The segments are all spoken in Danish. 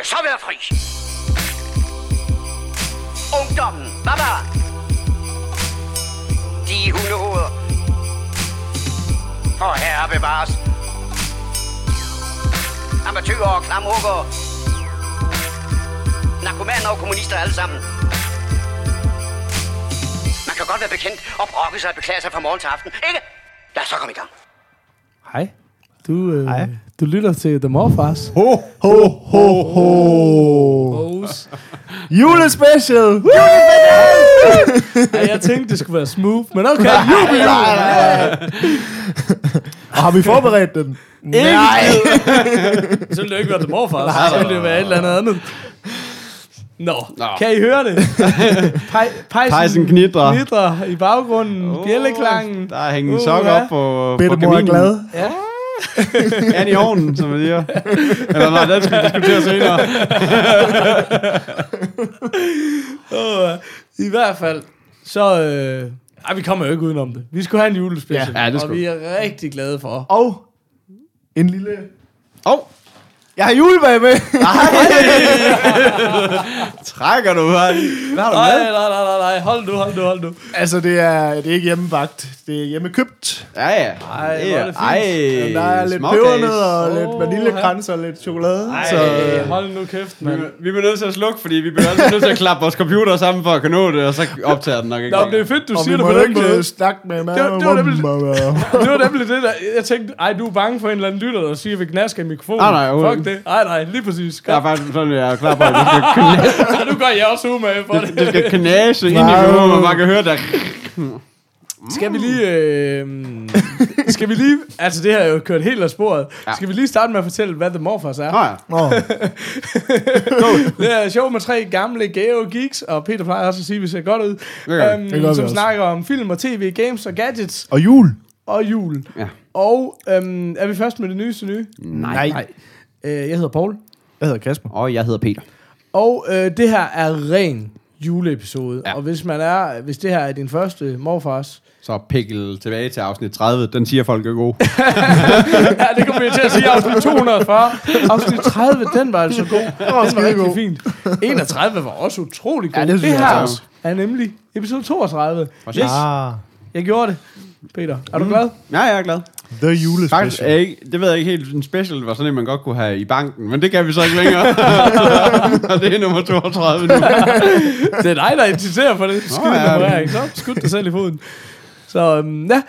jeg så være fri. Ungdommen, baba. De hundehoveder. For herre bevares. Amatører og klamrukker. Narkomaner og kommunister alle sammen. Man kan godt være bekendt og brokke sig og beklage sig fra morgen til aften. Ikke? Lad os så komme i gang. Hej. Du, øh, Hej. du lytter til The Morfars. Ho, ho, ho, ho. Hos. Julespecial! Ja, jeg tænkte, det skulle være smooth, men okay. Jubel, jubel. Og har vi forberedt den? Nej. Så ville det jo ikke være The Morfars. Så ville det jo være et eller andet andet. Nå, Nå. kan I høre det? Pej, pejsen, Pejsen knitrer. knitrer i baggrunden, oh, bjælleklangen. Der er hængt en sok ja. op på, på Bedtemor er kaminen. glad. Ja. An i ovnen, som man siger. Eller nej, den skal vi diskutere senere. Oh, I hvert fald, så... Øh, ej, vi kommer jo ikke udenom det. Vi skulle have en julespecial, Ja, ja, det og vi er rigtig glade for. Og en lille... Åh, oh, Jeg har julebag med! trækker du her? Hvad har du Nej, med? nej, nej, nej, nej. Hold nu, hold nu, hold nu. altså, det er, det er ikke hjemmebagt. Det er hjemmekøbt. Ja, ja. Ej, er det fint. Ej, der er lidt pebernødder og Åh, lidt vaniljekrans og lidt chokolade. Ej, så, hold nu kæft, Vi, mand. vi bliver nødt til at slukke, fordi vi bliver altid nødt til at klappe vores computer sammen for at kunne nå det, og så optager den nok ikke. Nå, men det er fedt, du og siger det på den måde. snakke med mig. Det var- det var nemlig- Det var nemlig det der. Jeg tænkte, ej, du er bange for en eller anden lytter, der siger, at vi knasker i mikrofonen. Nej, nej, Fuck det. Nej, nej, lige præcis. Jeg er faktisk sådan, jeg er klar på, at det skal knæse, Og nu gør jeg også umage for det. det skal knæse ind i mikrofonen, og man kan høre der. Skal vi lige... Øh, skal vi lige... Altså, det her er jo kørt helt af sporet. Ja. Skal vi lige starte med at fortælle, hvad The Morfars er? Nå ja. Nå, Det er show med tre gamle gave geeks, og Peter plejer også at sige, at vi ser godt ud. gør Um. Det gør vi som også. snakker om film og tv, games og gadgets og jul. og jul. Ja. Og um, er vi først med det nyeste nye? Nej. Nej. Uh, jeg hedder Paul. Jeg hedder Kasper. Og jeg hedder Peter. Og øh, det her er ren juleepisode. Ja. Og hvis man er, hvis det her er din første morfars, Så pikkel tilbage til afsnit 30. Den siger folk er god. ja, det kommer vi til at sige afsnit 240. Afsnit 30, den var altså god. Den var skide rigtig god. fint. 31 var også utrolig god. Ja, det synes det jeg her også. er nemlig episode 32. Præcis. Ah, Jeg gjorde det. Peter, er du glad? Ja, jeg er glad. The Faktisk julespecial. er ikke, det ved jeg ikke helt, en special var sådan en, man godt kunne have i banken, men det kan vi så ikke længere. og det er nummer 32 nu. Det er dig, der insisterer på det. Skyd Nå, ja. nummerering. Så skud dig selv i foden. Så øhm, ja,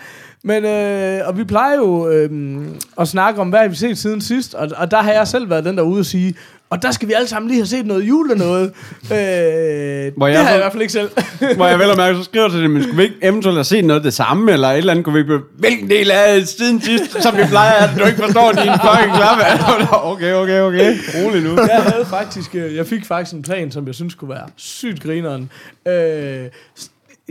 men øh, og vi plejer jo øhm, at snakke om, hvad vi set siden sidst, og, og der har jeg selv været den der ude og sige, og der skal vi alle sammen lige have set noget jule noget. Øh, Hvor det jeg har jeg så- i hvert fald ikke selv. Hvor jeg vel og mærke, så skriver til dem, men skulle vi ikke eventuelt have set noget af det samme, eller et eller andet, kunne vi blive, hvilken del af siden sidst, som vi plejer, at du ikke forstår din fucking klappe. okay, okay, okay. Rolig nu. jeg havde faktisk, øh, jeg fik faktisk en plan, som jeg synes kunne være sygt grineren. Øh,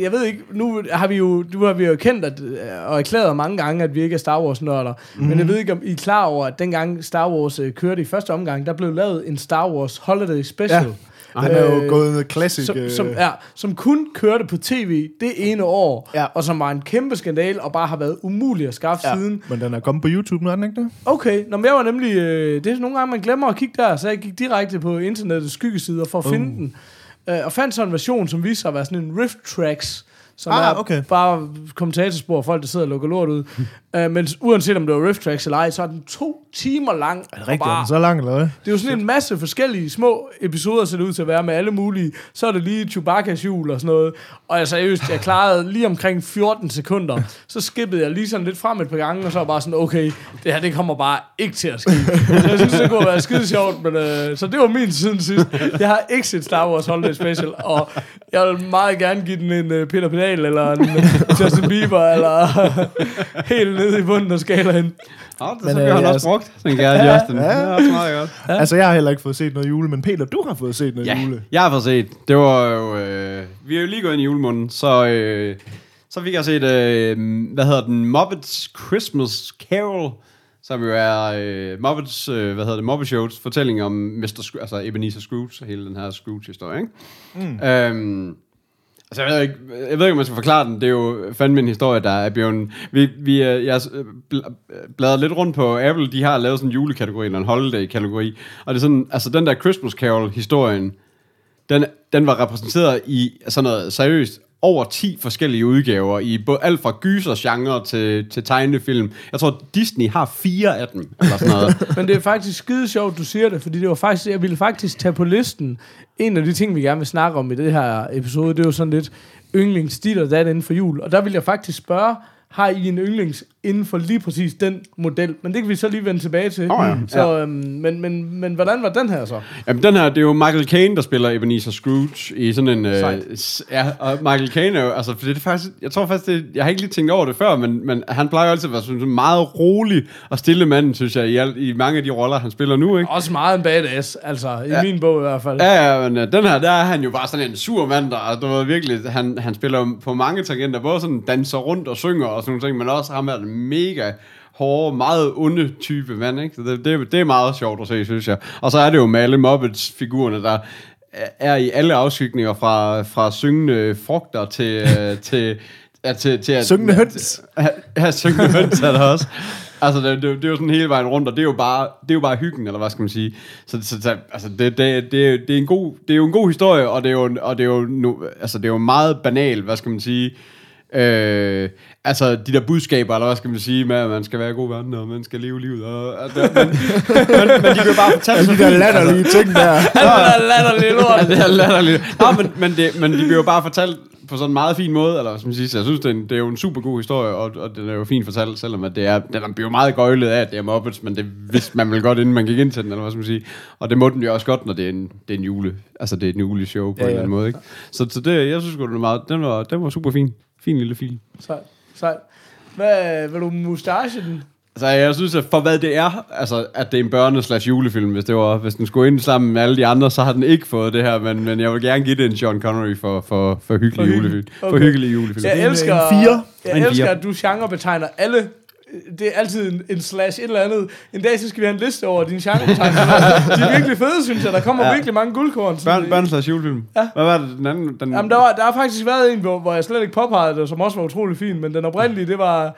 jeg ved ikke, nu har vi jo, nu har vi jo kendt at, øh, og erklæret mange gange, at vi ikke er Star Wars-nørder. Mm. Men jeg ved ikke, om I er klar over, at dengang Star Wars øh, kørte i første omgang, der blev lavet en Star Wars Holiday Special. Ja. Han er jo Øh, gået classic. Som, øh, som, ja, som kun kørte på tv det ene år, Ja. og som var en kæmpe skandal, og bare har været umulig at skaffe ja. siden. Men den er kommet på YouTube nu, er den ikke det? Okay, Nå, men jeg var nemlig... Øh, det er nogle gange, man glemmer at kigge der, så jeg gik direkte på internettets skyggesider for at uh. finde den. Øh, og fandt så en version, som viste sig at være sådan en Rift tracks, som Ah, er okay. bare kommentatorspor og folk, der sidder og lukker lort ud. uh, men uanset om det var riff tracks eller ej, så er den to timer lang. Er det rigtigt? og Er bare, den så lang, eller hvad? det er jo sådan en masse forskellige små episoder, ser det ud til at være med alle mulige. Så er det lige Chewbacca's jul og sådan noget. Og jeg seriøst, jeg klarede lige omkring 14 sekunder. Så skippede jeg lige sådan lidt frem et par gange, og så var bare sådan, okay, det her det kommer bare ikke til at ske. Så jeg synes, det kunne være skide sjovt, men øh, så det var min siden sidst. Jeg har ikke set Star Wars Holiday Special, og jeg vil meget gerne give den en uh, Peter Pedal, eller en Justin Bieber, eller helt nede i bunden af skalaen. Nå, det Men, så øh, bliver han jeg- også brugt, den kære Justin. ja. Det er også meget godt. Ja. Altså, jeg har heller ikke fået set noget jule, men Peter, du har fået set noget Ja, jule. jeg har fået set. Det var jo... Øh, vi er jo lige gået ind i julemåneden, så... Øh, så fik jeg set, øh, hvad hedder den, Muppets Christmas Carol, som jo er øh, Muppets, øh, hvad hedder det, Muppet Shows fortælling om Mr. Scrooge, altså Ebenezer Scrooge, og hele den her Scrooge-historie, ikke? Mm. Øhm, Altså, jeg ved, ikke, jeg ved ikke, om man skal forklare den. Det er jo fandme en historie, der er blevet... Vi, vi, øh, jeg øh, øh, bladrer lidt rundt på Apple. De har lavet sådan en julekategori, eller en holiday-kategori. Og det er sådan, altså den der Christmas Carol-historien, den, den var repræsenteret i sådan noget seriøst over 10 forskellige udgaver, i både alt fra gyser-genre til, til tegnefilm. Jeg tror, Disney har fire af dem, eller sådan noget. Men det er faktisk skide sjovt, du siger det, fordi det var faktisk, jeg ville faktisk tage på listen, en af de ting, vi gerne vil snakke om i det her episode, det er jo sådan lidt yndlingsstil og dat inden for jul. Og der vil jeg faktisk spørge, har I en yndlings inden for lige præcis den model? Men det kan vi så lige vende tilbage til. Åh ja, Så, øhm, men, men, men hvordan var den her så? Jamen, den her, det er jo Michael Caine, der spiller Ebenezer Scrooge i sådan en... Øh, ja, og Michael Caine er jo... Altså, for det er faktisk... Jeg tror faktisk, det, jeg har ikke lige tænkt over det før, men, men han plejer jo altid at være sådan en meget rolig og stille mand, synes jeg, i, al, i mange af de roller, han spiller nu, ikke? Også meget en badass, altså i Ja. min bog i hvert fald. Ja, ja, men øh, den her, der er han jo bare sådan en sur mand, der, du ved virkelig, han, han spiller på mange tangenter, både sådan danser rundt og synger og sådan nogle ting, men også ham er en mega hårde, meget onde type mand, ikke? Så det, det, det er meget sjovt at se, synes jeg. Og så er det jo med alle Muppets-figurerne, der er i alle afskygninger fra, fra syngende frugter til, øh, til, ja, til, til at, Syngende høns. Ja, syngende høns er der også. Altså, det, det, det, er jo sådan hele vejen rundt, og det er jo bare, det er jo bare hyggen, eller hvad skal man sige. Så, så, så altså, det, det, det, det, er en god, det er jo en god historie, og det er jo, og det er jo, nu, altså, det er jo meget banal, hvad skal man sige. Øh, altså, de der budskaber, eller hvad skal man sige, med, at man skal være god ven, og man skal leve livet, og, altså, men, men, men, de kan jo bare fortælle Alle de der latterlige ting der. Han er latterlig lort. Det er latterligt. Nå, men, men, det, men de bliver jo bare fortalt på sådan en meget fin måde, eller hvad skal man sige, så jeg synes, det er, en, det er jo en super god historie, og, og den er jo fint fortalt, selvom at det er, den bliver jo meget gøjlet af, at det er Muppets, men det vidste man vel godt, inden man gik ind til den, eller hvad skal man sige. Og det må den jo også godt, når det er en, det er en jule, altså det er en juleshow på Ja, en ja. eller anden måde, ikke? Så, så det, jeg synes sgu, den var, meget, den var, den var super fin. Fin lille film. Sejt, sejt. Hvad, vil du mustache den? Så jeg synes, at for hvad det er, altså, at det er en børne slash julefilm, hvis, det var, hvis den skulle ind sammen med alle de andre, så har den ikke fået det her, men, men jeg vil gerne give det en Sean Connery for, for, for hyggelig For julefilm. For Okay. hyggelig julefilm. Jeg elsker, en fire. jeg En elsker fire. at du genrebetegner alle det er altid en, en slash et eller andet. En dag, så skal vi have en liste over dine genrebetegnelser. De er virkelig fede, synes jeg. Der kommer ja. Virkelig mange guldkorn. Børn, i- børn slash julefilm. Ja. Hvad var det, den anden? Den, Jamen, der, var, der har faktisk været en, hvor, hvor jeg slet ikke påpegede det, som også var utrolig fin, men den oprindelige, det var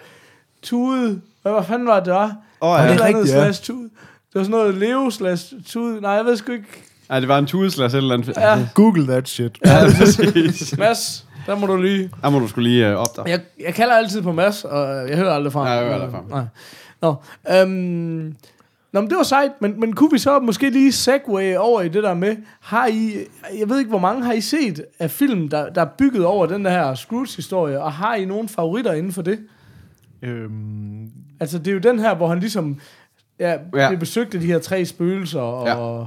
Tude. Hvad, hvad fanden var det, det var? Åh, Et ja. eller andet rigtigt, ja. slash Tude. Det var sådan noget Leo slash Tude. Nej, jeg ved sgu ikke. Ej, det var en tude slash et eller andet. Ja, Google that shit. ja præcis. Mads, der må du lige... Der må du skulle lige uh, opdage. Jeg, jeg kalder altid på Mads, og jeg hører aldrig fra ham. Nej, jeg hører aldrig fra ham. Nej. Nå, øhm, Nå, men det var sejt, men, men kunne vi så måske lige segue over i det der med, har I, jeg ved ikke, hvor mange har I set af film, der, der er bygget over den her Scrooge-historie, og har I nogle favoritter inden for det? Øhm, Altså, det er jo den her, hvor han ligesom, ja, Ja. ja. besøgte de her tre spøgelser, og ja,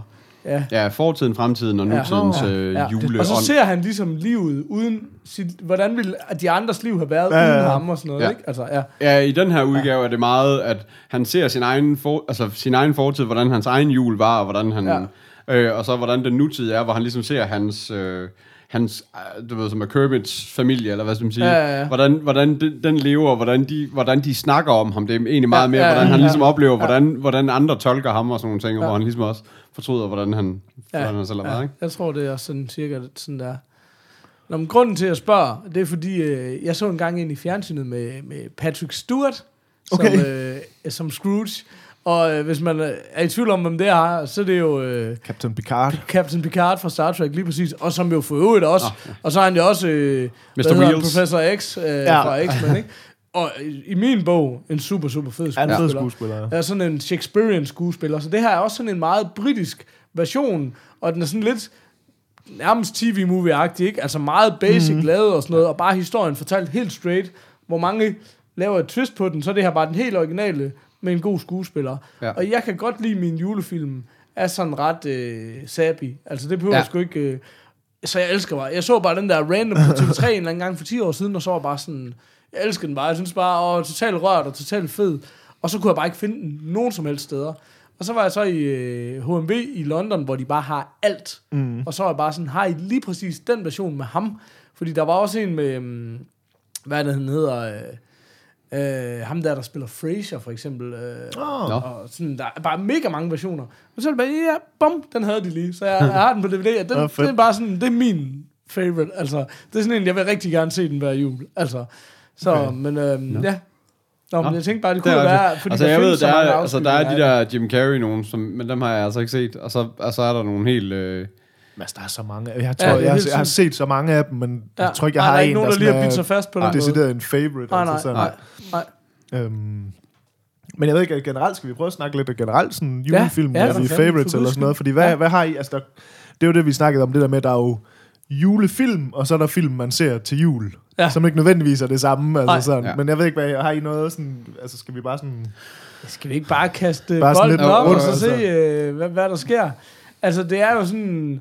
Ja, fortiden, fremtiden og Ja. nutidens Ja. øh, ja. jule. Og så ser han ligesom livet uden, sit, hvordan ville de andres liv have været Ja, ja, uden ja. ham og sådan noget, Ja. ikke? Altså, ja. Ja, i den her udgave er det meget, at han ser sin egen, for, altså sin egen fortid, hvordan hans egen jul var, og hvordan han, ja. øh, og så hvordan den nutid er, hvor han ligesom ser hans, øh, hans, øh, du ved, som er Kermits familie, eller hvad skal man sige, Ja, ja, ja. hvordan, hvordan den, den lever, og hvordan de, hvordan de snakker om ham, det er egentlig meget Ja, mere, ja, hvordan han ja. ligesom oplever, hvordan, hvordan andre tolker ham og sådan nogle ting, Ja. hvor han ligesom også fortryder, hvordan han, hvordan han selv har været, ikke? Jeg tror, det er sådan cirka sådan der. Nå, men grunden til at spørge, det er fordi, øh, jeg så en gang ind i fjernsynet med, med Patrick Stewart, som, Okay. øh, som Scrooge. Og øh, hvis man øh, er i tvivl om, hvem det er, så er det jo øh, Captain Picard. Captain Picard fra Star Trek lige præcis, og som jo for øvrigt også, Nå, og så er han jo også øh, Mr. hedder Wheels. Professor X øh, Ja. fra X-Men, ikke? Og i, min bog, en super, super fed er en fed skuespiller. skuespiller. er sådan en Shakespearean skuespiller, så det her er også sådan en meget britisk version, og den er sådan lidt nærmest tv-movie-agtig, ikke? Altså meget basic mm. lavet og sådan noget, og bare historien fortalt helt straight. Hvor mange laver et twist på den, så er det her bare den helt originale med en god skuespiller. Ja. Og jeg kan godt lide min julefilm, er sådan ret øh, sappy. Altså det behøver Ja. ja. sgu ikke... Øh, så jeg elsker bare. Jeg så bare den der random på TV3 en eller anden gang for 10 år siden, og så var bare sådan... Jeg elsker den bare. Jeg synes bare, åh, totalt rørt og totalt fed. Og så kunne jeg bare ikke finde den nogen som helst steder. Og så var jeg så i øh, HMV i London, hvor de bare har alt. Mm. Og så var jeg bare sådan, har I lige præcis den version med ham? Fordi der var også en med, um, hvad er det, han hedder, øh, øh, ham der, der spiller Frasier for eksempel. Øh, Åh. Nå. og sådan, der er bare mega mange versioner. Og så er det bare, ja, bum, den havde de lige. Så jeg, jeg har den på DVD, og den, det er bare sådan, det er min favorite. Altså, det er sådan en, jeg vil rigtig gerne se den hver jul. Altså, så, okay. men øhm, ja. Nå, men Nå. jeg tænkte bare, det Det kunne er være, altså, fordi altså der jeg ved, der er, altså, der er de der Jim Carrey nogen, som, men dem har jeg altså ikke set. Og så, og så er der nogle helt... Øh, Altså, der er så mange. Jeg, Ja, tror, det er jeg, helt jeg har set så mange af dem, men Ja. jeg tror ikke, jeg Nej, har er en, ikke nogen, der der lige har bidt sig fast på den måde. decideret en favorite. Nej, altså nej, sådan. nej, nej. Øhm, men jeg ved ikke, generelt skal vi prøve at snakke lidt generelt sådan julefilm, ja, ja, ja, fanden, favorites eller sådan noget, fordi hvad, Ja. ja. hvad har I, altså der, det er jo det, vi snakkede om, det der med, der er jo julefilm, og så er der film, man ser til jul, Ja. som ikke nødvendigvis er det samme, altså sådan. Ja. Men jeg ved ikke, hvad, har I noget sådan, altså skal vi bare sådan, Skal vi ikke bare kaste Bare bolden op rundt, og så altså. se, øh, hvad, hvad der sker? Altså, det er jo sådan...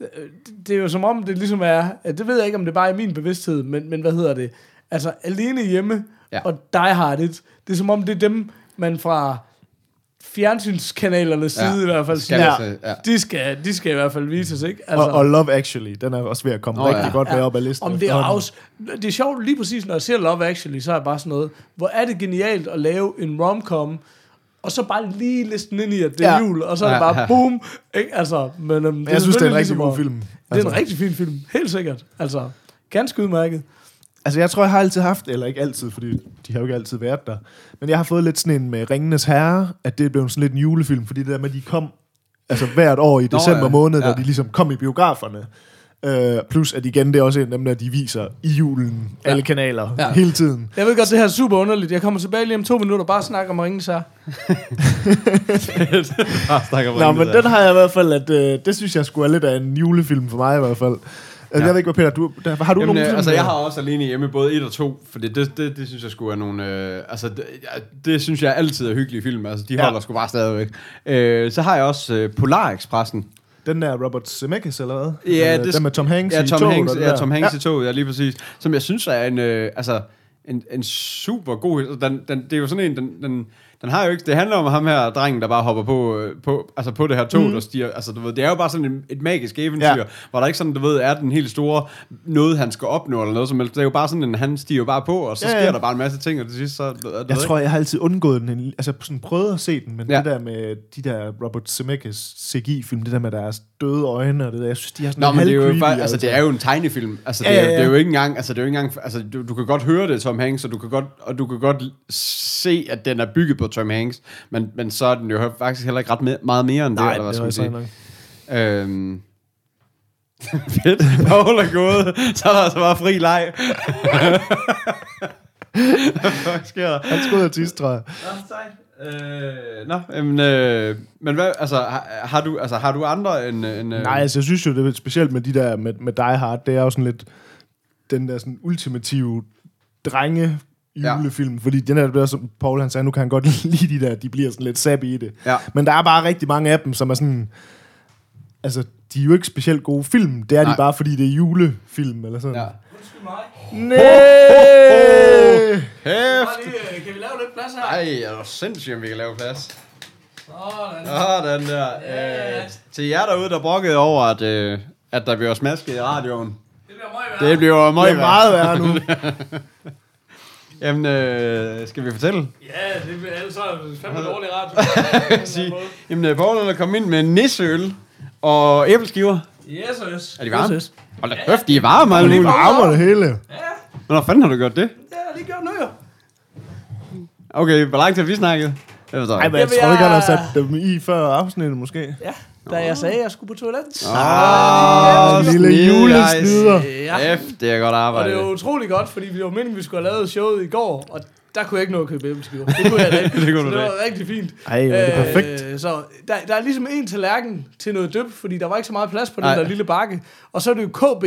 øh, Det er jo som om, det ligesom er... øh, Det ved jeg ikke, om det er bare i min bevidsthed, men, men hvad hedder det? Altså, alene hjemme Ja. og Die Hard, det, det er som om, det er dem, man fra fjernsynskanalernes Ja. side i hvert fald skal vi se, ja. de skal, de skal i hvert fald vises, ikke? altså. og, og Love Actually, den er også ved at komme oh, rigtig ja. ja. godt med op ad listen. Om det er også, det er sjovt lige præcis, når jeg ser Love Actually, så er jeg bare sådan noget, hvor er det genialt at lave en romcom, og så bare lige listen ind i, at det er Ja. jul, og så er det Ja, bare ja. boom. Ikke? Altså, men, um, Men jeg synes, det er en rigtig ligesom god film. Det er Altså. en rigtig fin film, helt sikkert. Altså, ganske udmærket. Altså, jeg tror, jeg har altid haft, eller ikke altid, fordi de har jo ikke altid været der, men jeg har fået lidt sådan en med Ringenes Herre, at det blev sådan lidt en julefilm, fordi det der med, at de kom altså hvert år i Nå, december ja. måned, Ja. da de ligesom kom i biograferne. Uh, plus at igen, det er også en af dem, der de viser i julen, ja. alle kanaler, Ja. ja. hele tiden. Jeg ved godt, det her er super underligt. Jeg kommer tilbage lige om to minutter, bare snakke om Ringens her. bare snakker om Nå, men den har jeg i hvert fald, at uh, det synes jeg skulle er lidt af en julefilm for mig i hvert fald. Ja. Jeg ved ikke, hvad Peter, du, der, har du Jamen, nogen øh, altså, jeg der- har også alene hjemme både et og to, for det, det, det, det synes jeg skulle er nogle... Øh, altså, det, det synes jeg altid er hyggelige film. Altså, de Ja. holder sgu bare stadigvæk. Øh, så har jeg også øh, Polar Expressen. Den der Robert Zemeckis, eller hvad? Ja, Øh, det- den med Tom Hanks Ja, i Tom toget Hanks, ja. Tom Hanks ja. i toget, ja, lige præcis. Som jeg synes er en, øh, altså, en, en super god... Den, den, det er jo sådan en, den, den, den har jo ikke... Det handler om ham her, drengen, der bare hopper på, øh, på, altså på det her tog, mm. der stiger... Altså, du ved, det er jo bare sådan en, et magisk eventyr, ja. Hvor der ikke sådan, du ved, er den helt store noget, han skal opnå, eller noget som helst. Det er jo bare sådan, en, han stiger bare på, og så Ja, ja, sker der bare en masse ting, og til sidst så... Du, Jeg tror, jeg har altid undgået den. en- Altså, sådan prøvet at se den, men Ja. det der med de der Robert Zemeckis CGI-film, det der med deres døde øjne, og det der, jeg synes, de er sådan Nå, men det er jo bare, altså, det er jo en tegnefilm. Altså, det, Ja, ja, ja, ja. det er jo ikke engang, altså, det er jo ikke engang, altså, du, du kan godt høre det, Tom Hanks, og du kan godt, og du kan godt se, at den er bygget på Tom Hanks, men, men så er den jo faktisk heller ikke ret me- meget mere end det, Nej, eller hvad det skal man sige. Øhm. Fedt, Paul er gået, så er der altså bare fri leg. Hvad fuck sker der? Han skulle ud og tisse, tror jeg. Nå. Øh, nå, jamen, øh, men hvad, altså, har, har, du, altså, har du andre end... end øh, Nej, altså, jeg synes jo, det er specielt med de der, med, med Die Hard, det er jo sådan lidt den der sådan ultimative drenge julefilm, ja. fordi den der, der som Paul han sagde, nu kan han godt lide de der, de bliver sådan lidt sappy i det. Ja. Men der er bare rigtig mange af dem, som er sådan, altså, de er jo ikke specielt gode film, det er Nej. de bare, fordi det er julefilm, eller sådan. Ja. Undskyld mig. Næh! Øh, kan vi lave lidt plads her? Ej, er du sindssygt, om vi kan lave plads. Sådan. Sådan der. Øh, til jer derude, der brokkede over, at, øh, at der bliver smasket i radioen. Det bliver meget værre. Det bliver Det meget er meget værre nu. Jamen, øh, skal vi fortælle? Ja, det bliver ellers så er det fandme dårlig radio. Sige, jamen, øh, Paul er kommet ind med nisseøl og æbleskiver. Yes, yes. Er de varme? Yes, yes. Hold da kæft, de er varme, alle mulige. Varmer det hele. Ja, Hvornår fanden har du gjort det? det har jeg lige gjort nu jo. Okay, hvor lang tid har vi snakket? Jeg forstår Ej, ikke. men jeg Jamen, tror ikke, han har jeg- sat dem i før afsnittet, måske. Ja, da jeg sagde, at jeg skulle på toilet. Åh, en lille julesnyder. Ja. Kæft, det er godt Og arbejde. det var utrolig godt, fordi vi var meningen, vi skulle have lavet showet i går, og der kunne jeg ikke nå at købe æbleskiver. Det kunne jeg da ikke. Det kunne så du det da var rigtig fint. Ej, er det perfekt. Så der, der er ligesom en tallerken til noget dyb, fordi der var ikke så meget plads på den Nej. der lille bakke. Og så er det jo KB.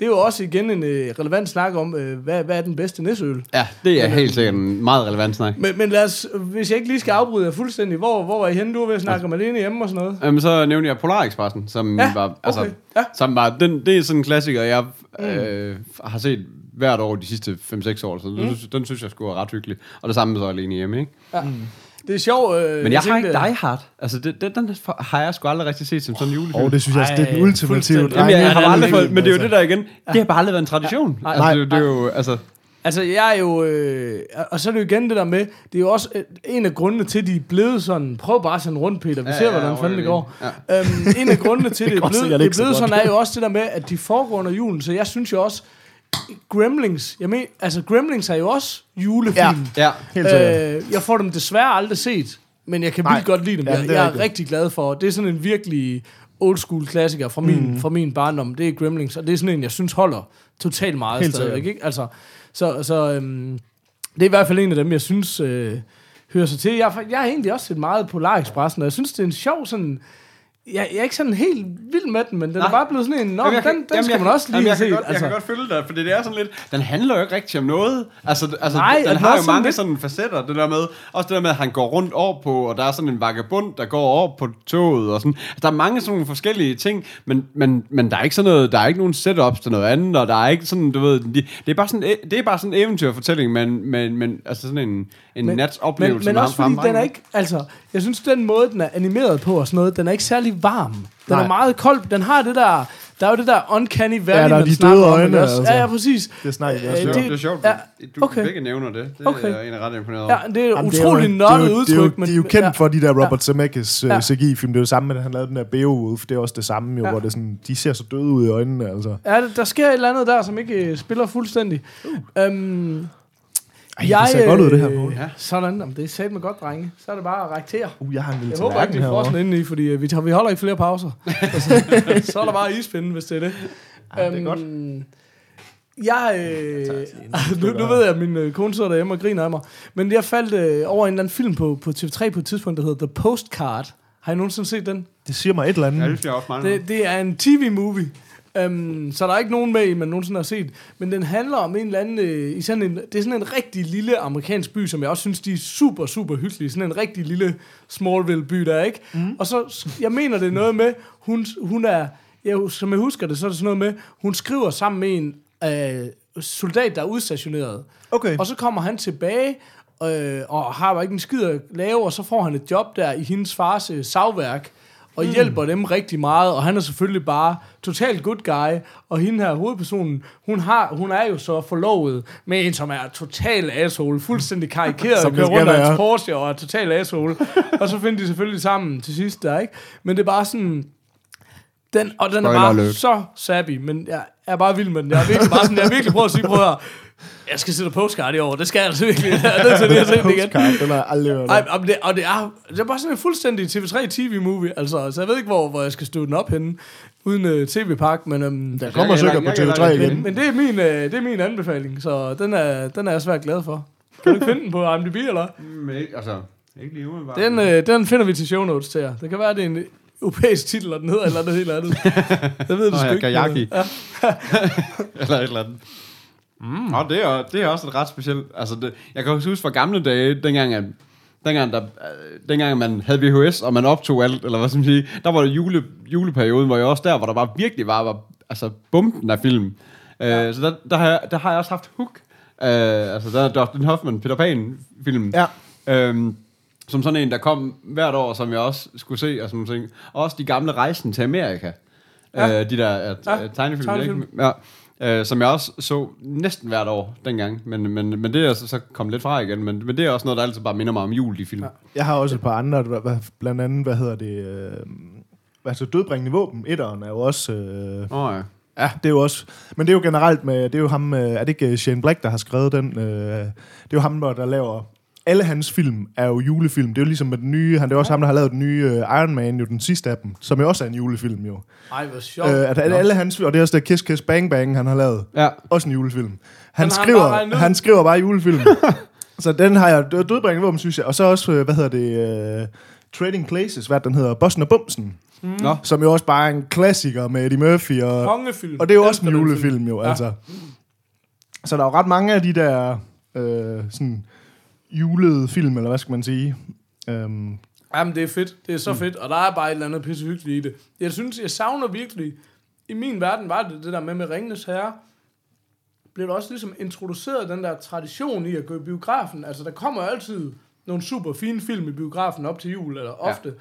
Det er jo også igen en øh, relevant snak om, øh, hvad, hvad er den bedste næsøl. Ja, det er helt sikkert en meget relevant snak. Men, men lad os, hvis jeg ikke lige skal afbryde jer fuldstændig, hvor, hvor var I henne? Du var ved at snakke om alene hjemme og sådan noget. Jamen, så nævnte jeg Polar Expressen, som Ja, var, altså, okay. Ja. som var, den, det er sådan en klassiker, jeg øh, har set hvert år de sidste 5-6 år, så den, synes, den synes jeg skulle være ret hyggelig. Og det samme med så alene hjemme, ikke? Ja. Det er sjovt. Øh, Men jeg, har ikke Die Hard. Altså, det, det, den har jeg sgu aldrig rigtig set som sådan en julefilm. Og det synes jeg, også, det er den ultimative. Jamen, jeg, jeg har Ja, aldrig det er fået, men det er jo det der igen. Det har bare aldrig været en tradition. Nej, altså, nej, det, det er jo, altså, Altså, jeg er jo... Øh, og så er det jo igen det der med, det er jo også øh, en af grundene til, at de er blevet sådan... Prøv bare sådan rundt, Peter. Vi Ja, ser, ja, hvordan over fanden det går. lige. Øhm, en af grundene til, det, det er blevet, det er blevet sådan, er jo også det der med, at de foregår under julen. Så jeg synes jo også, Gremlings... Jeg mener, altså, Gremlings er jo også julefilm. Ja. Ja. Helt sikkert. Øh, jeg får dem desværre aldrig set, men jeg kan Nej. vildt godt lide dem. Ja, jeg, det er jeg er rigtigt. rigtig glad for. Det er sådan en virkelig old school klassiker fra min, mm. fra min barndom. Det er Gremlings, og det er sådan en, jeg synes holder totalt meget Helt stadigvæk. Ikke? Altså, så så øhm, det er i hvert fald en af dem, jeg synes øh, hører sig til. Jeg, jeg har egentlig også set meget Polar Expressen, og jeg synes, det er en sjov sådan... Jeg, jeg er ikke sådan helt vild med den, men den Nej. er bare blevet sådan en... Nå, Jamen, jeg den, kan- den jamen, skal jeg man kan- også lige jamen, jeg kan set. Godt, jeg kan godt følge dig, fordi det er sådan lidt... Den handler jo ikke rigtig om noget. Altså, altså Nej, den den har jo mange lidt- sådan facetter. Det der med, også det der med, at han går rundt over på, og der er sådan en vagabund, der går over på toget, og sådan. Der er mange sådan nogle forskellige ting, men, men, men der er ikke sådan noget, der er ikke nogen setups til noget andet, og der er ikke sådan, du ved, de, det er bare sådan, det er bare sådan en eventyrfortælling, men, men, men altså sådan en, en Men- nats Men, oplevelse. men med også fordi den er ikke, altså, jeg synes, den måde, den er animeret på og sådan noget, den er ikke særlig varm. Den Nej. er meget kold. Den har det der, der er jo det der uncanny valley, Ja, der er de døde om, øjne, også? altså. Ja, ja, præcis. Det snakker vi Øh, også Det, om. er- det er sjovt, ja, du okay. begge nævner det. Det Okay. er jeg egentlig ret imponeret over. Ja, det er Jamen, det er jo- utroligt det er jo- nørdet det er jo- udtryk. men- De er jo kendt ja. for de der Robert Zemeckis Ja. uh, CGI-film. Det er jo samme med, at han lavede den der Beowulf. Det er også det samme, jo, Ja. hvor det sådan, de ser så døde ud i øjnene. Altså. Ja, der- der sker et eller andet der, som ikke øh, spiller fuldstændig. Uh. Øhm, Ej, det ser godt ud, det her. øh. Ja. Sådan, jamen, det er sat med godt, drenge. Så er det bare at række til jer. Uh, jeg har en lille Jeg håber ikke, vi får sådan herovre. inde i, fordi øh, vi, tager, vi holder ikke flere pauser. så, så er der bare ispinde, hvis det er det. Ja, det er godt. Jeg, øh, nu, nu ved jeg, at min øh, kone sidder derhjemme og griner af mig. Men jeg faldt øh, over en eller anden film på, på TV3 på et tidspunkt, der hedder The Postcard. Har I nogensinde set den? Det siger mig et eller andet. Ja, det synes jeg også meget. Det, det er en tv-movie. Um, så der er ikke nogen med i, man nogensinde har set. Men den handler om en eller anden... Øh, i sådan en, det er sådan en rigtig lille amerikansk by, som jeg også synes, de er super, super hyggelige. Sådan en rigtig lille Smallville-by, der er, ikke? Mm. Og så, jeg mener, det er noget med, hun, hun er... Jeg, som jeg husker det, så er det sådan noget med, hun skriver sammen med en øh, soldat, der er udstationeret. Okay. Og så kommer han tilbage, øh, og har jo ikke en skid at lave, og så får han et job der i hendes fars øh, savværk, og mm. hjælper dem rigtig meget, og han er selvfølgelig bare totalt good guy, og hende her hovedpersonen, hun, har, hun er jo så forlovet med en, som er total asshole, fuldstændig karikeret, Som kører rundt af hans Porsche og er total asshole, og så finder de selvfølgelig sammen til sidst der, ikke? Men det er bare sådan, den, og den er Spoiler bare alert. så sappy, men jeg er bare vild med den. Jeg er virkelig bare sådan, jeg har virkelig prøvet at sige, prøv at høre, jeg skal sætte postcard i år, det skal jeg altså virkelig. Jeg er nødt til lige at se den igen. Postcard, den har jeg aldrig hørt. Ej, og det, og det, er, det er bare sådan en fuldstændig TV3 TV-movie, altså, så jeg ved ikke, hvor, hvor jeg skal støve den op henne, uden uh, TV-pakke, men, um, Der kommer sikkert på jeg- TV3 jeg- igen. men, men det, er min, uh, det er min anbefaling, så den er, den er jeg svært glad for. Kan du ikke finde den på IMDb, eller? Men ikke, altså, ikke lige umiddelbart. Den, uh, den finder vi til show notes til jer. Det kan være, det er en europæisk titel, og den hedder eller andet helt andet. Jeg ved det Nå sgu ikke. Kajaki. Ja. eller et eller andet. Mm. Og det er, det er også et ret specielt. Altså, det, jeg kan huske fra gamle dage, dengang, at, dengang, der, øh, dengang man havde VHS, og man optog alt, eller hvad skal man sige, der var det jule, juleperioden, hvor jeg også der, hvor der bare virkelig var, var altså, bumpen af film. Ja. Øh, så der, der, har jeg, der har jeg også haft Hook. Øh, altså, der er Dustin Hoffman, Peter Pan-film. Ja. Øhm, som sådan en, der kom hvert år, som jeg også skulle se, og, sådan nogle ting. og også de gamle rejsen til Amerika. Ja. Øh, de der ja, tegnefilm, tegnefilm. Ikke? Ja. Øh, som jeg også så næsten hvert år dengang. Men, men, men det er altså så kommet lidt fra igen. Men, men det er også noget, der altid bare minder mig om jul, de film. Ja. Jeg har også et par andre, hvad- blandt andet, hvad hedder det, øh, altså dødbringende våben, etteren er jo også, øh, Oh, ja. ja, det er jo også, men det er jo generelt med, det er jo ham, øh, er det ikke Shane Black, der har skrevet den, øh, det er jo ham, der laver, alle hans film er jo julefilm, det er jo ligesom med den nye, han det er også ham, der har lavet den nye øh, Iron Man, jo den sidste af dem, som jo også er en julefilm jo. Ej, hvor sjovt. Øh, at alle, alle hans, og det er også der Kiss Kiss Bang Bang, han har lavet, ja. også en julefilm. Han, han skriver, ud. han skriver bare julefilm. så den har jeg dø- dødbringende våben, synes jeg. Og så også, øh, hvad hedder det, uh, Trading Places, hvad den hedder, Bossen og Bumsen, Mm. Nå. som jo også bare er en klassiker med Eddie Murphy. Og, Kongefilm. og det er jo også en den julefilm jo, Ja. altså. Så der er jo ret mange af de der øh, sådan julede film, eller hvad skal man sige. Um, Jamen, det er fedt. Det er så mm. fedt, og der er bare et eller andet pisse hyggeligt i det. Jeg synes, jeg savner virkelig... I min verden var det det der med med Ringnes Herre. Blev der også ligesom introduceret den der tradition i at gå i biografen. Altså, der kommer altid nogle super fine film i biografen op til jul, eller ofte. Ja.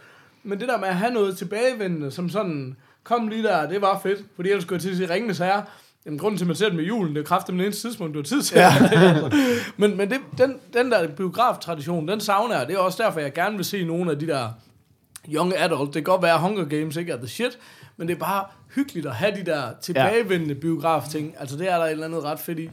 Men det der med at have noget tilbagevendende, som sådan, kom lige der, det var fedt, fordi ellers skulle jeg til at sige Ringnes Herre. Jamen, grunden til, at man ser dem i julen, det er kraftigt med eneste tidspunkt, du har tid til. Ja. men men det, den, den der biograf-tradition, den savner jeg. Det er også derfor, jeg gerne vil se nogle af de der young adult. Det kan godt være, at Hunger Games ikke er the shit, men det er bare hyggeligt at have de der tilbagevendende ja. biograf-ting. Altså, det er der et eller andet ret fedt i.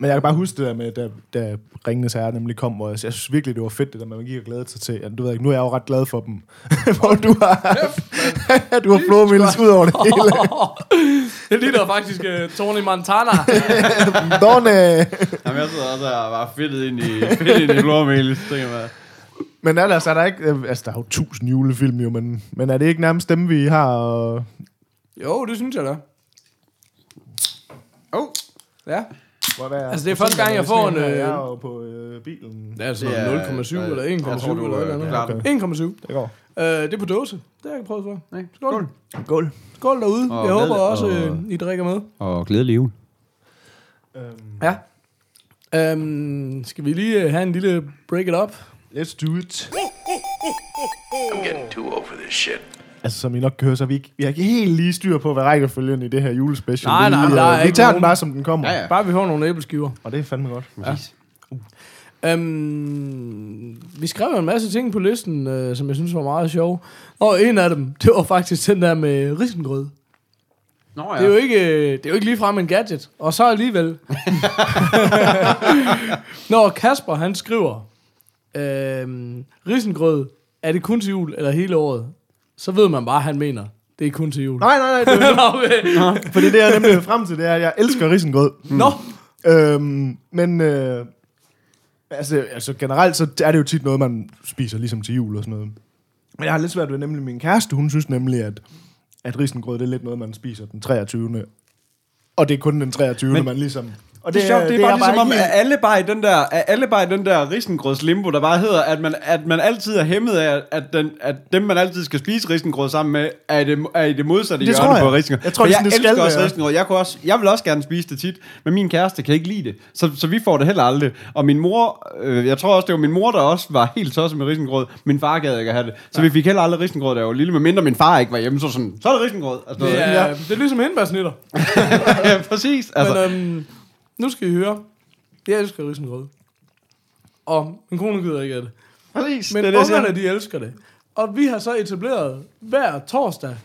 Men jeg kan bare huske det der med, da, da Ringenes Herre nemlig kom, hvor jeg, jeg synes virkelig, det var fedt, det der med, at man gik og glædede sig til. Ja, du ved ikke, nu er jeg jo ret glad for dem. hvor du har, du har flåmældes ud over det hele. det ligner faktisk uh, Tony Montana. Donne! Jamen, jeg sidder også og var fedtet ind i, fedtet ind i blåmel, jeg. Men ellers er der ikke... øh, Altså, der er jo tusind julefilm jo, men, men er det ikke nærmest dem, vi har... Og, jo, det synes jeg da. Oh, Ja. hvor der Altså, det er første gang, jeg får en, Jeg øh, er jo på øh, bilen. Det er altså Det er- 0,7 øh, eller jeg 1,7 tror, du, eller øh, et eller klarer andet. det. 1,7. Det går. Øh, det er på dåse. Det har jeg ikke prøvet før. Nej. Skål. Skål. Skål derude. Og jeg håber glæde- også, og- øh, I drikker med. Og glædelig jul. Um, Ja. Um, skal vi lige øh, have en lille break it up? let's do it. I'm getting too old for this shit. Altså, som I nok kan høre, så er vi ikke, vi har ikke helt lige styr på, hvad rækkefølgen i det her julespecial. Nej, Det er nej, lige, der er Vi ikke tager nogen- den bare, som den kommer. Ja, ja. Bare vi får nogle æbleskiver. Og det er fandme godt. Præcis. Um, vi skrev jo en masse ting på listen, uh, som jeg synes var meget sjove. Og en af dem, det var faktisk den der med risengrød. Nå Ja. Det er jo ikke, øh, det er jo ikke ligefrem en gadget. Og så alligevel. Når Kasper han skriver, øhm, risengrød, er det kun til jul eller hele året? Så ved man bare, at han mener, det er kun til jul. Nej, nej, nej. Det er, okay. fordi det, jeg nemlig frem til, det er, at jeg elsker risengrød. Nå, Øhm, men øh, altså, altså generelt, så er det jo tit noget, man spiser ligesom til jul og sådan noget. Men jeg har lidt svært ved nemlig min kæreste, hun synes nemlig, at, at risengrød, det er lidt noget, man spiser den 23. Og det er kun den 23. Men, man ligesom... Og Det er sjovt, det er, bare jeg ligesom om, ikke at alle bare i den der, er alle bare i den der risengrøds limbo, der bare hedder, at man, at man altid er hæmmet af, at, den, at dem, man altid skal spise risengrød sammen med, er, det, er i det modsatte Det hjørne på risengrød. Jeg tror, For det er jeg det elsker skal også være. risengrød. Jeg, kunne også, jeg vil også gerne spise det tit, men min kæreste kan ikke lide det. Så, så vi får det heller aldrig. Og min mor, øh, jeg tror også, det var min mor, der også var helt tosset med risengrød. Min far gad ikke at have det. Så vi fik heller aldrig risengrød, jeg var lille, medmindre min far ikke var hjemme. Så, sådan, så er det risengrød. Altså, det ja. er, det er ligesom hindbærsnitter. ja, præcis. Altså, Men øhm, nu skal I høre. Jeg elsker risengrød. Og min kone gider ikke af det. Præcis, Men det er det, jeg ungerne, de elsker det. Og vi har så etableret hver torsdag,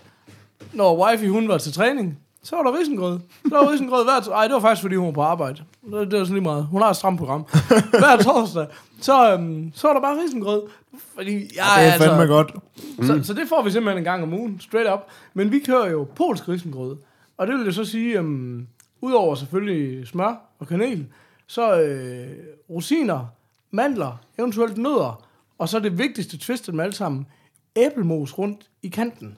når wifi hun var til træning, så var der risengrød. Der var risengrød hver Ej, det var faktisk, fordi hun var på arbejde. Det, det var sådan lige meget. Hun har et stramt program. hver torsdag, så, øhm, så var der bare risengrød. Fordi jeg Det er fandme godt. Så, så det får vi simpelthen en gang om ugen, straight up. Men vi kører jo polsk risengrød. Og det vil jo så sige, um, udover selvfølgelig smør og kanel, så øh, rosiner, mandler, eventuelt nødder, og så det vigtigste twist af dem alle sammen, æblemos rundt i kanten.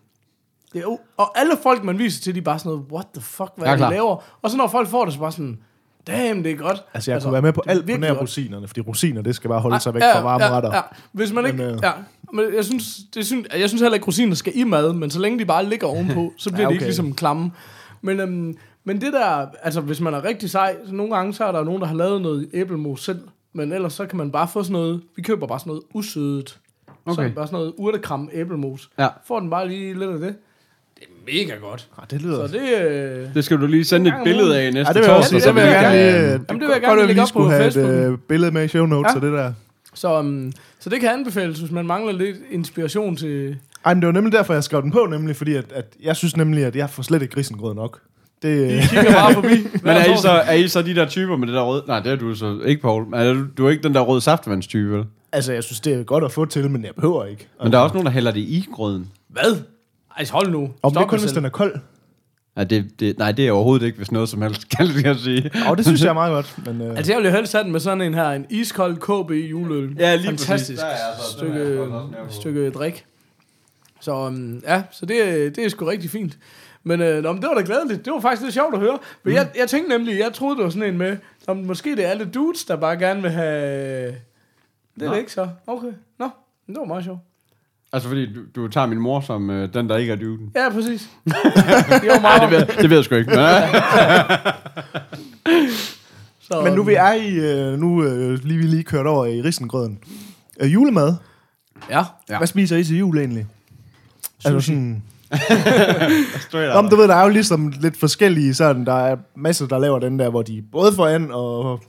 Det er og alle folk, man viser til, de er bare sådan noget, what the fuck, hvad er klar. de laver? Og så når folk får det, så bare sådan, damn, det er godt. Altså, jeg kunne være med på det er alt på virkelig nær godt. rosinerne, fordi rosiner, det skal bare holde sig væk fra varme ja, retter. Ja. Hvis man ikke, Men, øh, ja. Men jeg synes, det synes, jeg synes heller ikke, rosiner skal i mad, men så længe de bare ligger ovenpå, så bliver Ja, ja, de ikke okay. ligesom klamme. Men, øhm, men det der, altså hvis man er rigtig sej, så nogle gange så er der nogen, der har lavet noget æblemos selv, men ellers så kan man bare få sådan noget, vi køber bare sådan noget usødet. Okay. Så bare sådan noget urtekram æblemos. Ja. Får den bare lige lidt af det. Det er mega godt. Ah, det lyder... Så det, øh, det skal du lige sende et billede af næste Ja, det torsdag. sige. det Det vil jeg gerne lige... øh, Jamen, det vil jeg gerne vi lægge lige op på have et øh, billede med i show notes Ja. og det der. så, um, så det kan anbefales, hvis man mangler lidt inspiration til... Ej, men det var nemlig derfor, jeg skrev den på, nemlig fordi, at, at jeg synes nemlig, at jeg får slet ikke risengrød nok. Det, I kigger bare forbi. Men er I, så, er I så de der typer med det der røde? Nej, det er du så ikke, Paul. Men er du, du er ikke den der røde saftevandstype, vel? altså, jeg synes, det er godt at få til, men jeg behøver ikke. Men der er også nogen, der hælder det i grøden. Hvad? Ej, hold nu. Om det er kun, hvis den er kold. Nej, det, det, nej, det er overhovedet ikke, hvis noget som helst, kan jeg sige. Og det synes jeg er meget godt. Men, øh, Altså, jeg ville jo helst have den med sådan en her, en iskold KB juleøl. Ja, lige Fantastisk præcis. Der er altså- er stykke, stykke drik. Så um, ja, så det, det er sgu rigtig fint. Men, øh, nå, men det var da glædeligt. Det var faktisk lidt sjovt at høre. Men mm. jeg, jeg tænkte nemlig, jeg troede, det var sådan en med, om måske det er alle dudes, der bare gerne vil have... Det er Nå. det ikke så. Okay. Nå, men det var meget sjovt. Altså, fordi du, du tager min mor som øh, den, der ikke er duden. Ja, præcis. det var meget Nej, det ved, det ved jeg sgu ikke. Så, men nu vi er i, øh, nu øh, lige vi lige kørt over i risengrøden. Øh, julemad. Ja. Ja. Hvad spiser I til jul egentlig? Altså Sushi. sådan, Straight Nå, men du ved, der er jo ligesom lidt forskellige sådan, der er masser, der laver den der, hvor de både får and og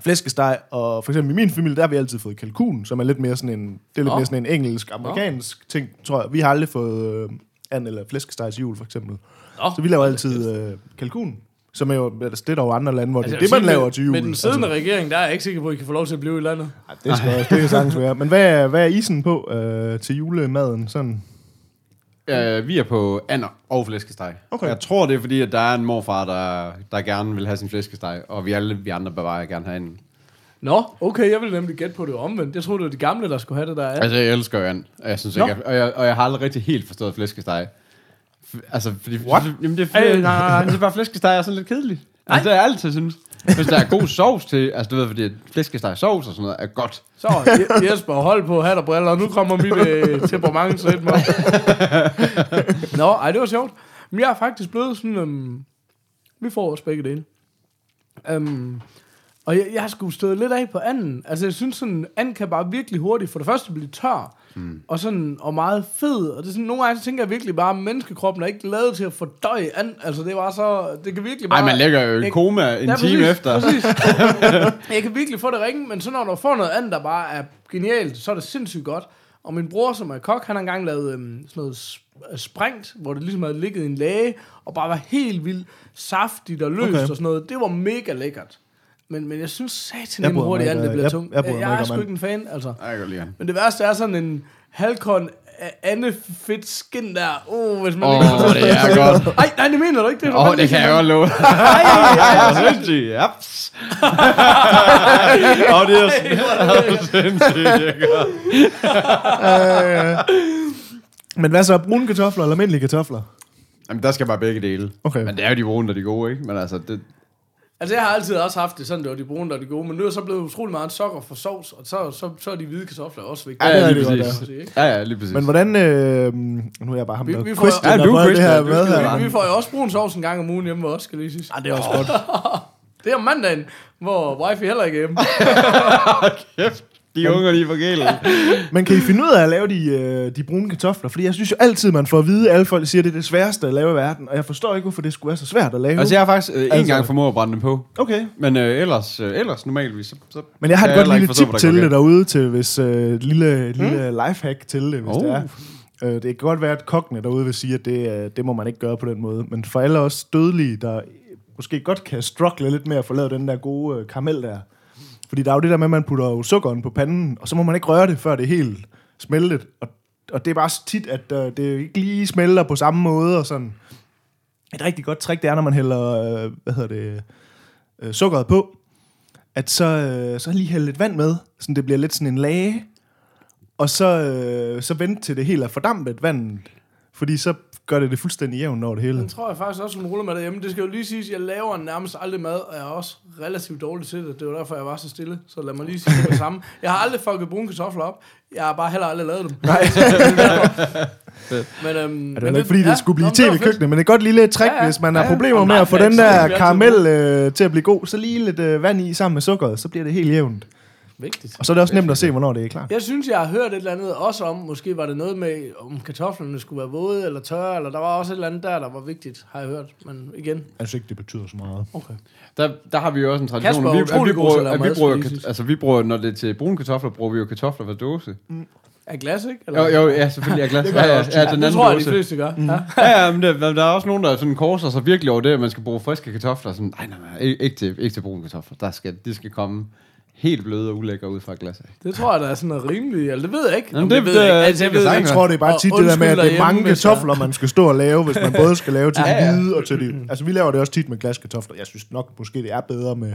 flæskesteg, og for eksempel i min familie, der har vi altid fået kalkun, som er lidt mere sådan en, det er lidt Nå. mere sådan en engelsk-amerikansk ting, tror jeg. Vi har aldrig fået øh, and eller flæskesteg til jul, for eksempel. Nå. Så vi laver altid øh, kalkun, som er jo, altså, det er der jo andre lande, hvor altså, det er det, man sige, laver til jul. Med den siddende altså, regering, der er jeg ikke sikker på, at I kan få lov til at blive i landet. ej, det skal det kan sagtens være. Men hvad er, hvad er isen på øh, til julemaden? Sådan? Uh, vi er på and og flæskesteg. Okay. Jeg tror, det er fordi, at der er en morfar, der, der gerne vil have sin flæskesteg, og vi alle vi andre bevarer gerne have en. Nå, okay, jeg vil nemlig gætte på det omvendt. Jeg troede, det var de gamle, der skulle have det der. Altså, jeg elsker jo and, og jeg synes Nå. ikke, og, jeg, og jeg har aldrig rigtig helt forstået flæskesteg. F- altså, fordi... What? Jamen, det er, fordi, Ej, nej, nej, nej, det er bare flæskesteg er sådan lidt kedeligt. Altså, det er jeg altid synes. Hvis der er god sovs til, altså du ved, fordi flæskesteg sovs og sådan noget er godt. Så, Je- Jesper, hold på hat og briller. Nu kommer mit øh, temperament så lidt med. Nå, ej, det var sjovt. Men jeg er faktisk blevet sådan... Øhm, vi får også begge dele. Øhm, og jeg, jeg har sgu stået lidt af på anden. Altså, jeg synes sådan, and kan bare virkelig hurtigt for det første blive tør. Mm. Og sådan, og meget fed. Og det er sådan, nogle gange så tænker jeg virkelig bare, at menneskekroppen er ikke lavet til at fordøje and. Altså, det var så... Det kan virkelig bare... Nej, man ligger jo i Jeg- koma en Ja, time præcis, efter. Præcis. jeg kan virkelig få det ringe, men så når du får noget andet, der bare er genialt, så er det sindssygt godt. Og min bror, som er kok, han har engang lavet øhm, sådan noget sp- sprængt, hvor det ligesom havde ligget i en lage, og bare var helt vildt saftigt og løst okay. og sådan noget. Det var mega lækkert. Men, men jeg synes satan mig hurtigt, ikke, at det øh, bliver jeg- tungt. jeg Jeg, jeg, er ikke sgu ikke en fan, altså. Ej, jeg kan lide. Men det værste er sådan en halvkon Anne fedt skin der. Oh, hvis man Åh, lige kan det er godt. Ej, nej, det mener du ikke. Det, er Åh, godt det kan jeg godt love. Ej, ej, Det er sindssygt, japs. Åh, det er sindssygt, det er. Men hvad så, brune kartofler eller almindelige kartofler? Jamen, der skal bare begge dele. Okay. Men det er jo de brune, der er de gode, ikke? Men altså, det, Altså, jeg har altid også haft det sådan, det var de brune, der er de gode, men nu er jeg så blevet utrolig meget sukker for sovs, og så, så, så er de hvide kartofler også vigtige. Ja, det er lige godt, præcis. ja. Ikke? Ja, ja, lige præcis. Men hvordan, øh, nu er jeg bare ham, Vi- der vi får- Christian, Ja, der du er prøver det her Christian, med skal- her. Vi, vi får jo også brun sovs en gang om ugen hjemme, også, skal jeg lige sige. Ja, det er også godt. Det er om mandagen, hvor wifi heller ikke er hjemme. Kæft, de unger, de er forkælet. Men kan I finde ud af at lave de, øh, de brune kartofler? Fordi jeg synes jo altid, man får at vide, at alle folk siger, at det er det sværeste at lave i verden. Og jeg forstår ikke, hvorfor det skulle være så svært at lave. Altså, jeg har faktisk øh, en Altså- gang formået at brænde dem på. Okay. Men øh, ellers, øh, ellers normalvis, så, så Men jeg har et godt lille forstå, tip til det derude, til hvis øh, et lille, lille lifehack til det, hvis Oh. det er. Øh, det kan godt være, at kokkene derude vil sige, at det, øh, det må man ikke gøre på den måde. Men for alle os dødelige, der måske godt kan struggle lidt med at få lavet den der gode øh, karamel der. Fordi der er jo det der med, at man putter jo sukkeren på panden, og så må man ikke røre det, før det er helt smeltet. Og, og det er bare så tit, at øh, det ikke lige smelter på samme måde. Og sådan. Et rigtig godt trick, det er, når man hælder øh, hvad hedder det, øh, sukkeret på, at så, øh, så lige hælde lidt vand med, så det bliver lidt sådan en lage, og så, øh, så vente til det helt er fordampet vandet, fordi så gør det det fuldstændig jævnt over det hele. Den tror jeg faktisk også, hun ruller med derhjemme. Det skal jo lige siges, at jeg laver nærmest aldrig mad, og jeg er også relativt dårlig til det. Det var derfor, jeg var så stille. Så lad mig lige sige det med samme. Jeg har aldrig fucket brune kartofler op. Jeg har bare heller aldrig lavet dem. Nej, Men, øhm, er det ikke fordi, det skulle blive tv i køkkenet, men det er godt lille trick, Ja, ja. hvis man har Ja, problemer og med at få den er der karamel øh, til at blive god, så lige lidt øh, vand i sammen med sukkeret, så bliver det helt jævnt. Vigtigt. Og så er det også nemt at se, hvornår det er klart. Jeg synes, jeg har hørt et eller andet også om, måske var det noget med, om kartoflerne skulle være våde eller tørre, eller der var også et eller andet der, der var vigtigt, har jeg hørt. Men igen, Jeg synes ikke, det betyder så meget. okay. Der, der har vi jo også en tradition. Kasper er vi, at utrolig vi god til bruger, at vi bruger, siges. altså vi bruger, når det er til brune kartofler, bruger vi jo kartofler fra dåse. Er glas, ikke? Jo, jo, ja, selvfølgelig er glas. Det gør ja, ja, ja, den det anden tror jeg, de dåse. fleste gør. Ja. Ja, ja, men det, der er også nogen, der sådan korser sig virkelig over det, at man skal bruge friske kartofler. Sådan, nej, nej, nej, ikke, ikke, til, ikke til brune kartofler. Der skal, de skal komme helt bløde og ulækre ud fra et glas af. Det tror jeg, der er sådan noget rimeligt. Eller det ved jeg ikke. Jamen, Om det- ved det- jeg ikke. det Altså, jeg ved. Jeg tror, det er bare tit det der med, at det er mange kartofler, man skal stå og lave, hvis man både skal lave til Ja, ja. hvide og til de... Altså, vi laver det også tit med glaskartofler. Jeg synes nok, måske det er bedre med,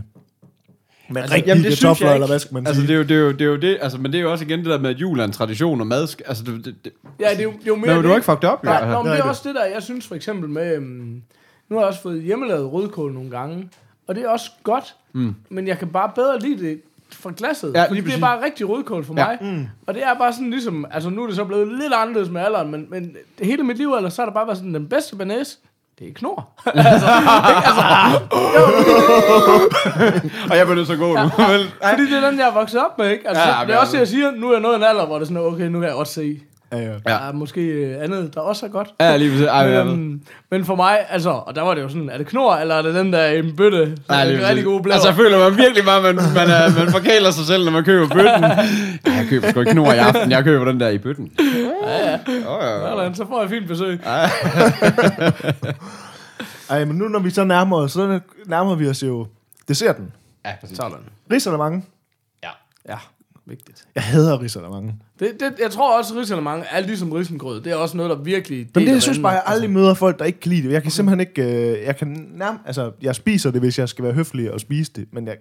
med altså, rigtige Jamen, det synes kartofler, jeg eller hvad skal man Altså, sige? det er, jo, det, er jo, det er jo det, altså, men det er jo også igen det der med, at jul er en tradition, og mad, skal- altså, det, det, det, Ja, det er jo, det er jo mere men du har ikke fucked op, jo. Nej, Altså. nå, men det det er er også det der, jeg synes for eksempel med... Øhm, nu har jeg også fået hjemmelavet rødkål nogle gange, og det er også godt, mm. men jeg kan bare bedre lide det fra glasset, Ja, ja, fordi det er bare rigtig rødkål for Ja. mig. Mm. Og det er bare sådan ligesom, altså nu er det så blevet lidt anderledes med alderen, men, men det hele mit liv ellers, så har der bare været sådan, den bedste banæs, det er knor. altså, ikke? altså, Og jeg bliver nødt til at gå nu. Vel? fordi det er den, jeg er vokset op med, ikke? Altså, Ja, ja, det er også det, jeg siger, nu er jeg nået en alder, hvor det er sådan, okay, nu kan jeg godt se, Ja, ja. Ja. Der er måske øh, andet, der også er godt. Ja, lige præcis. Ej, ved. Øhm, men for mig, altså, og der var det jo sådan, er det knor, eller er det den der i en bøtte? Ja, Ja, lige det er rigtig gode blæver. Altså, jeg føler man virkelig bare, man, man, er, man forkæler sig selv, når man køber bøtten. Jeg køber sgu ikke knor i aften. Jeg køber den der i bøtten. Ja, ja. Oh, ja. Sådan, så får jeg fint besøg. Ej, men nu når vi så nærmer os, så nærmer vi os jo desserten. ja, præcis. Sådan. Ris eller mange? Ja. Ja, vigtigt. Jeg hader ris eller mange. Det, det, jeg tror også, at risalemang er ligesom risengrød. Det er også noget, der virkelig... Men det, jeg synes bare, jeg aldrig møder folk, der ikke kan lide det. Jeg kan simpelthen ikke... Øh, jeg kan nærm, altså, jeg spiser det, hvis jeg skal være høflig og spise det, men jeg...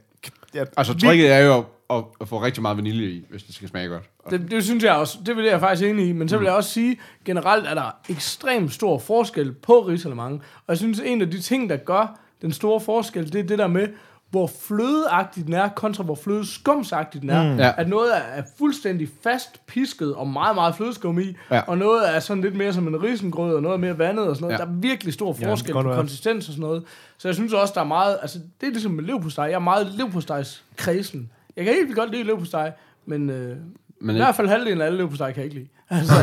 jeg Altså, trikket er jo at, at få rigtig meget vanilje i, hvis det skal smage godt. Det, det synes jeg også, det vil jeg faktisk enig i, men så vil jeg også sige, generelt er der ekstremt stor forskel på risalemang, og jeg synes, en af de ting, der gør den store forskel, det er det der med, hvor flødeagtig den er, kontra hvor flødeskumsagtig den er. Mm. Ja. At noget er fuldstændig fast pisket og meget, meget flødeskum i, Ja. og noget er sådan lidt mere som en risengrød, og noget er mere vandet og sådan noget. Ja. Der er virkelig stor forskel godt på konsistens og sådan noget. Så jeg synes også, der er meget, altså det er ligesom med leverpostej. Jeg er meget leverpostejs kredsen. Jeg kan helt vildt godt lide leverpostej, men øh, Men i hvert fald halvdelen af alle leverpostej kan jeg ikke lide. Altså,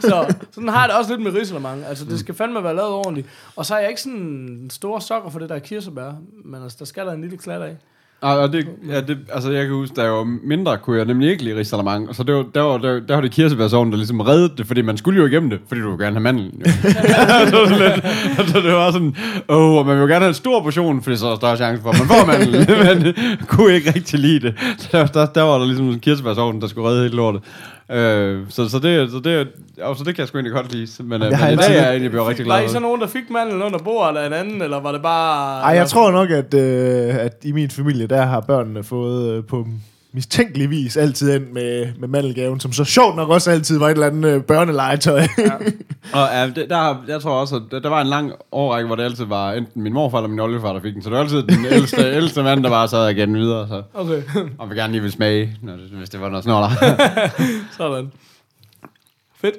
så sådan har jeg det også lidt med risalemang. Altså, det skal fandme være lavet ordentligt. Og så er jeg ikke sådan en stor sokker for det der kirsebær, men altså, der skal der en lille klat af. Og, det, ja, det, altså jeg kan huske, jeg var mindre, kunne jeg nemlig ikke lide risalamang. Så det var, der, var, der, der var det kirsebærsovnen, der ligesom reddede det, fordi man skulle jo igennem det, fordi du ville gerne have mandlen. Jo. så, var lidt, så det var sådan, åh, og man vil jo gerne have en stor portion, fordi så er der større chance for, at man får mandlen. men kunne ikke rigtig lide det. Så der, der, der var der ligesom en kirsebærsovnen, der skulle redde hele lortet. Øh, så, så, det, så, det, og så det kan jeg sgu egentlig godt lide. Men, øh, Jeg men i dag er jeg egentlig blevet rigtig Var glad. I så nogen, der fik mandlen under bordet af en anden, eller var det bare... Ej, jeg tror nok, at, øh, at i min familie, der har børnene fået øh, på mistænkelig vis altid ind med, med mandelgaven, som så sjovt nok også altid var et eller andet øh, børnelegetøj. Ja. Og ja, det, der, jeg tror også, at der, der var en lang årrække, hvor det altid var enten min morfar eller min oldefar, der fik den. Så det var altid den ældste, ældste mand, der bare sad den videre. Så. Okay, Og vi gerne lige vil smage, når det, hvis det var noget snoller. sådan. Fedt.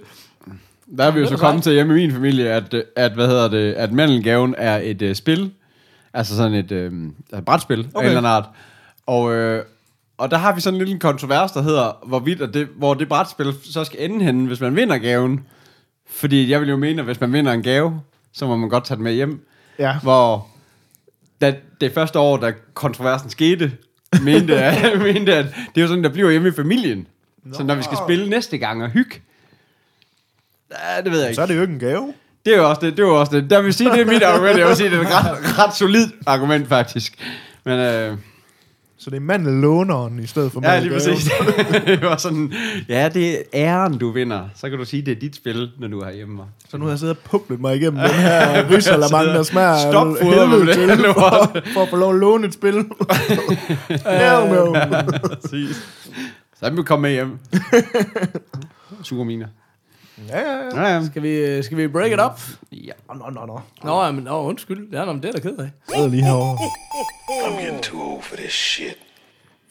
Der er vi jo så kommet til hjemme i min familie, at, at, hvad hedder det, at mandelgaven er et uh, spil. Altså sådan et uh, brætspil okay. af en eller anden art. Og, øh, og der har vi sådan en lille kontrovers, der hedder, hvorvidt, at det, hvor det brætspil så skal ende henne, hvis man vinder gaven. Fordi jeg vil jo mene, at hvis man vinder en gave, så må man godt tage den med hjem. ja. hvor da, det første år, da kontroversen skete, mente, jeg, mente at det er jo sådan, der bliver hjemme i familien. Nå. Så når vi skal spille næste gang og hygge, ja, det ved jeg ikke. Så er det jo ikke en gave. Det er jo også det, det er jo også det. Der vil sige, det er mit argument. Jeg vil sige, det er et ret, ret solidt argument, faktisk. Men øh, Så det er mandellåneren i stedet for ja, lige præcis. det var sådan, ja, det er æren, du vinder. Så kan du sige, det er dit spil, når du er hjemme. Så nu har jeg siddet og puklet mig igennem den her risalamang, der smager Stop helvede til, for, for at få lov at låne et spil. no, no. Præcis. Så er vi komme med hjem. Super mine. Ja, ja, ja. Ja, ja. Skal vi, skal vi break it up? ja. Nå, nå, nå. Nå, ja, men nå, undskyld. Ja, nå, det er da ked af. Jeg sidder lige herovre. I'm getting too old for this shit.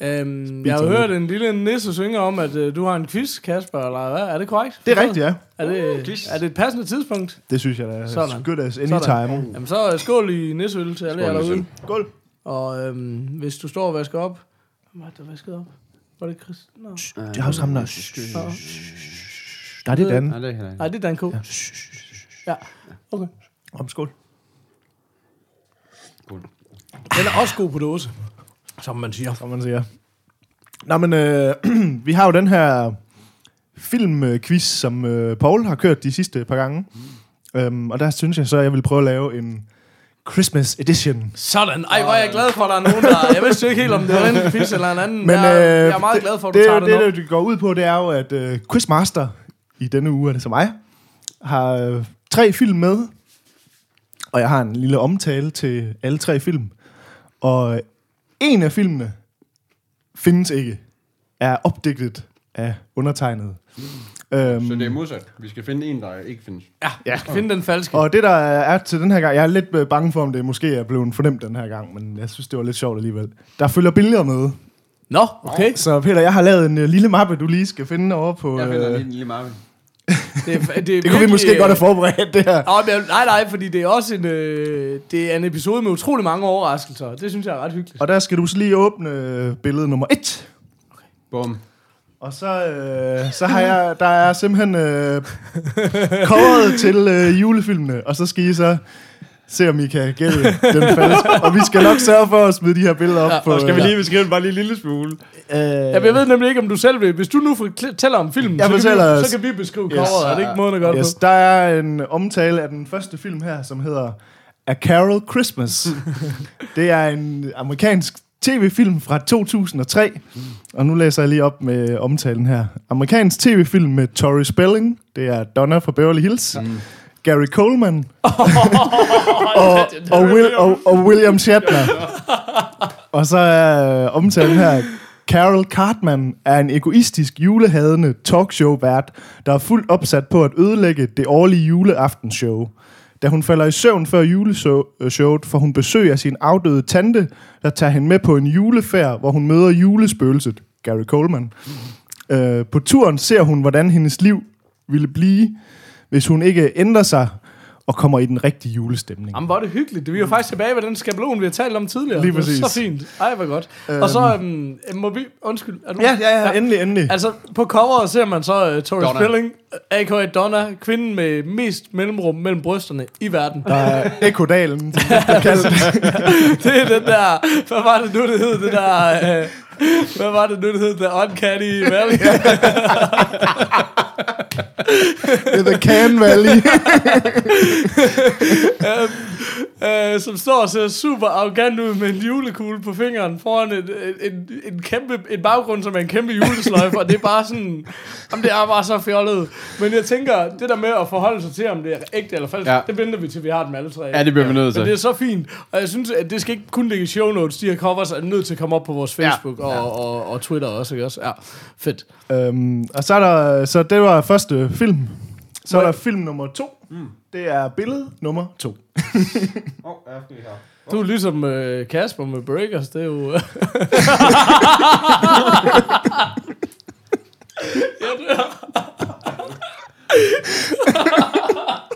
Øhm, jeg har hørt en lille nisse synge om, at øh, du har en quiz, Kasper, eller hvad? Er det korrekt? Det er rigtigt, ja. Er det, quiz. er det et passende tidspunkt? Det synes jeg da er Sådan. as good as any Sådan. time. Jamen så øh, skål i nisseøl til alle jer derude. Skål. Og øhm, hvis du står og vasker op... Hvad er der vasket op? Var det Chris? Nå. Det er også ham, der... Er det Dan. Nej, det er heller ikke. Nej, det er Dan K. Ja, okay. Om skål. Den er også god på dåse, som man siger. som man siger. Nå, men øh, vi har jo den her filmquiz, som øh, Paul har kørt de sidste par gange. Mm. Øhm, og der synes jeg så, at jeg vil prøve at lave en Christmas edition. Sådan. Ej, hvor er jeg glad for, at der er nogen, der... Jeg vidste jo ikke helt, om det var en quiz eller en anden. Men jeg, øh, jeg er meget det, glad for, at du det, tager det, det, op. det går ud på, det er jo, at øh, Quizmaster, i denne uge er det så mig, har øh, tre film med. Og jeg har en lille omtale til alle tre film. Og øh, en af filmene findes ikke. Er opdigtet af undertegnet. Øhm, Så det er modsat. Vi skal finde en, der ikke findes. Ja, jeg skal finde den falske. Og det der er til den her gang, jeg er lidt øh, bange for, om det måske er blevet fornemt den her gang, men jeg synes, det var lidt sjovt alligevel. Der følger billeder med. Nå, okay. Så Peter, jeg har lavet en uh, lille mappe, du lige skal finde over på... Jeg finder øh, lige en lille Marvin. Det, er, det, er det kunne vi virkelig, måske øh, godt have forberedt, det her. Nå, men jeg- nej, nej, fordi det er også en, øh, det er en episode med utrolig mange overraskelser. Det synes jeg er ret hyggeligt. Og der skal du så lige åbne øh, billede nummer et. Bum. Og så, øh, så har jeg, der er simpelthen øh, coveret til øh, julefilmene, og så skal I så se, om I kan gætte den falsk. Og vi skal nok sørge for at smide de her billeder op ja, på... Og skal vi lige beskrive den bare lige en lille smule? Øh, Ja, jeg ved nemlig ikke, om du selv vil. Hvis du nu fortæller om filmen, Jeg så, kan vi, os. så kan vi beskrive coveret. Er det ikke måden at gøre yes, på? der er en omtale af den første film her, som hedder A Carol Christmas. det er en amerikansk tv-film fra 2003. Og nu læser jeg lige op med omtalen her. Amerikansk tv-film med Tori Spelling. Det er Donna fra Beverly Hills. Gary Coleman. og, og, Will, og, og William Shatner. og så er øh, omtalen her. Carol Cartman er en egoistisk julehadende talkshow-vært, der er fuldt opsat på at ødelægge det årlige juleaftenshow. Da hun falder i søvn før juleshowet, får hun besøg af sin afdøde tante, der tager hende med på en julefærd, hvor hun møder julespøgelset, Gary Coleman. Øh, på turen ser hun, hvordan hendes liv ville blive, hvis hun ikke ændrer sig og kommer i den rigtige julestemning. Jamen, hvor er det hyggeligt. Det er jo faktisk tilbage ved den skabelon, vi har talt om tidligere. Lige Det er præcis. Så fint. Ej, hvor godt. Og så um, må vi... Undskyld. Er du? Ja, ja, ja, endelig, endelig. Altså, på coveret ser man så uh, Tori Donna. Spelling, a.k.a. Donna, kvinden med mest mellemrum mellem brysterne i verden. Der er Ekodalen, som det det er den der... Hvad var det nu, det hed? Det der... Uh, hvad var det nu, det hed? The Uncanny Valley. Det er The Can Valley. uh, som står og ser super arrogant ud med en julekugle på fingeren foran en, en, en, kæmpe, en baggrund, som er en kæmpe julesløjfe, og det er bare sådan, jamen det er bare så fjollet. Men jeg tænker, det der med at forholde sig til, om det er ægte eller falsk, ja. det venter vi til, vi har dem alle tre. Ja, det bliver vi nødt til. Men det er så fint, og jeg synes, at det skal ikke kun ligge i show notes, de her covers er nødt til at komme op på vores Facebook ja. Og, og, og Twitter også, ikke også? Ja, fedt. øhm, og så er der, så det var første film. Så er der film nummer to. Mm. Det er billede nummer to. Du er ligesom øh, Kasper med Breakers, det er jo... ja, det er...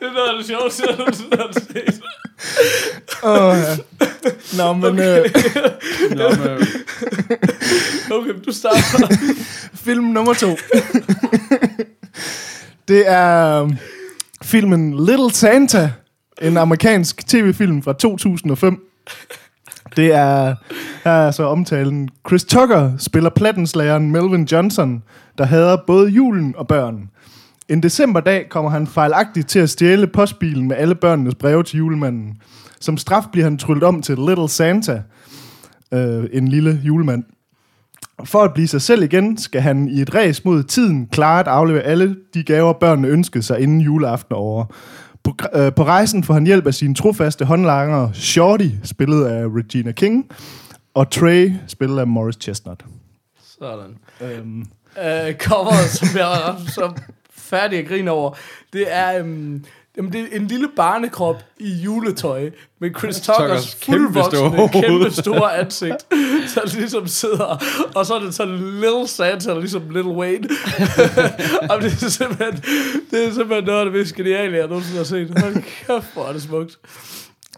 det er noget af det sjoveste, jeg nogensinde har set. Oh, ja. Nå, men okay. øh, Nå, men, Okay, du starter. film nummer to. det er øhm, filmen Little Santa. En amerikansk tv-film fra 2005. Det er, her er så omtalen. Chris Tucker spiller plattenslageren Melvin Johnson, der hader både julen og børn. En decemberdag kommer han fejlagtigt til at stjæle postbilen med alle børnenes breve til julemanden. Som straf bliver han tryllet om til Little Santa, øh, en lille julemand. For at blive sig selv igen, skal han i et ræs mod tiden klare at aflevere alle de gaver, børnene ønskede sig inden juleaften er over. På, øh, på rejsen får han hjælp af sine trofaste håndlangere Shorty, spillet af Regina King, og Trey, spillet af Morris Chestnut. Sådan. Øhm, øh, coveret, som jeg så færdig at grine over, det er, øhm, jamen, det er en lille barnekrop i juletøj, med Chris Tuckers kæmpe fuldvoksne, kæmpe store ansigt, der ligesom sidder, og så er det sådan Little Santa, ligesom Little Wayne. og det er simpelthen, det er simpelthen noget af det mest geniale, jeg nogensinde har set. Hold kæft, hvor er det smukt.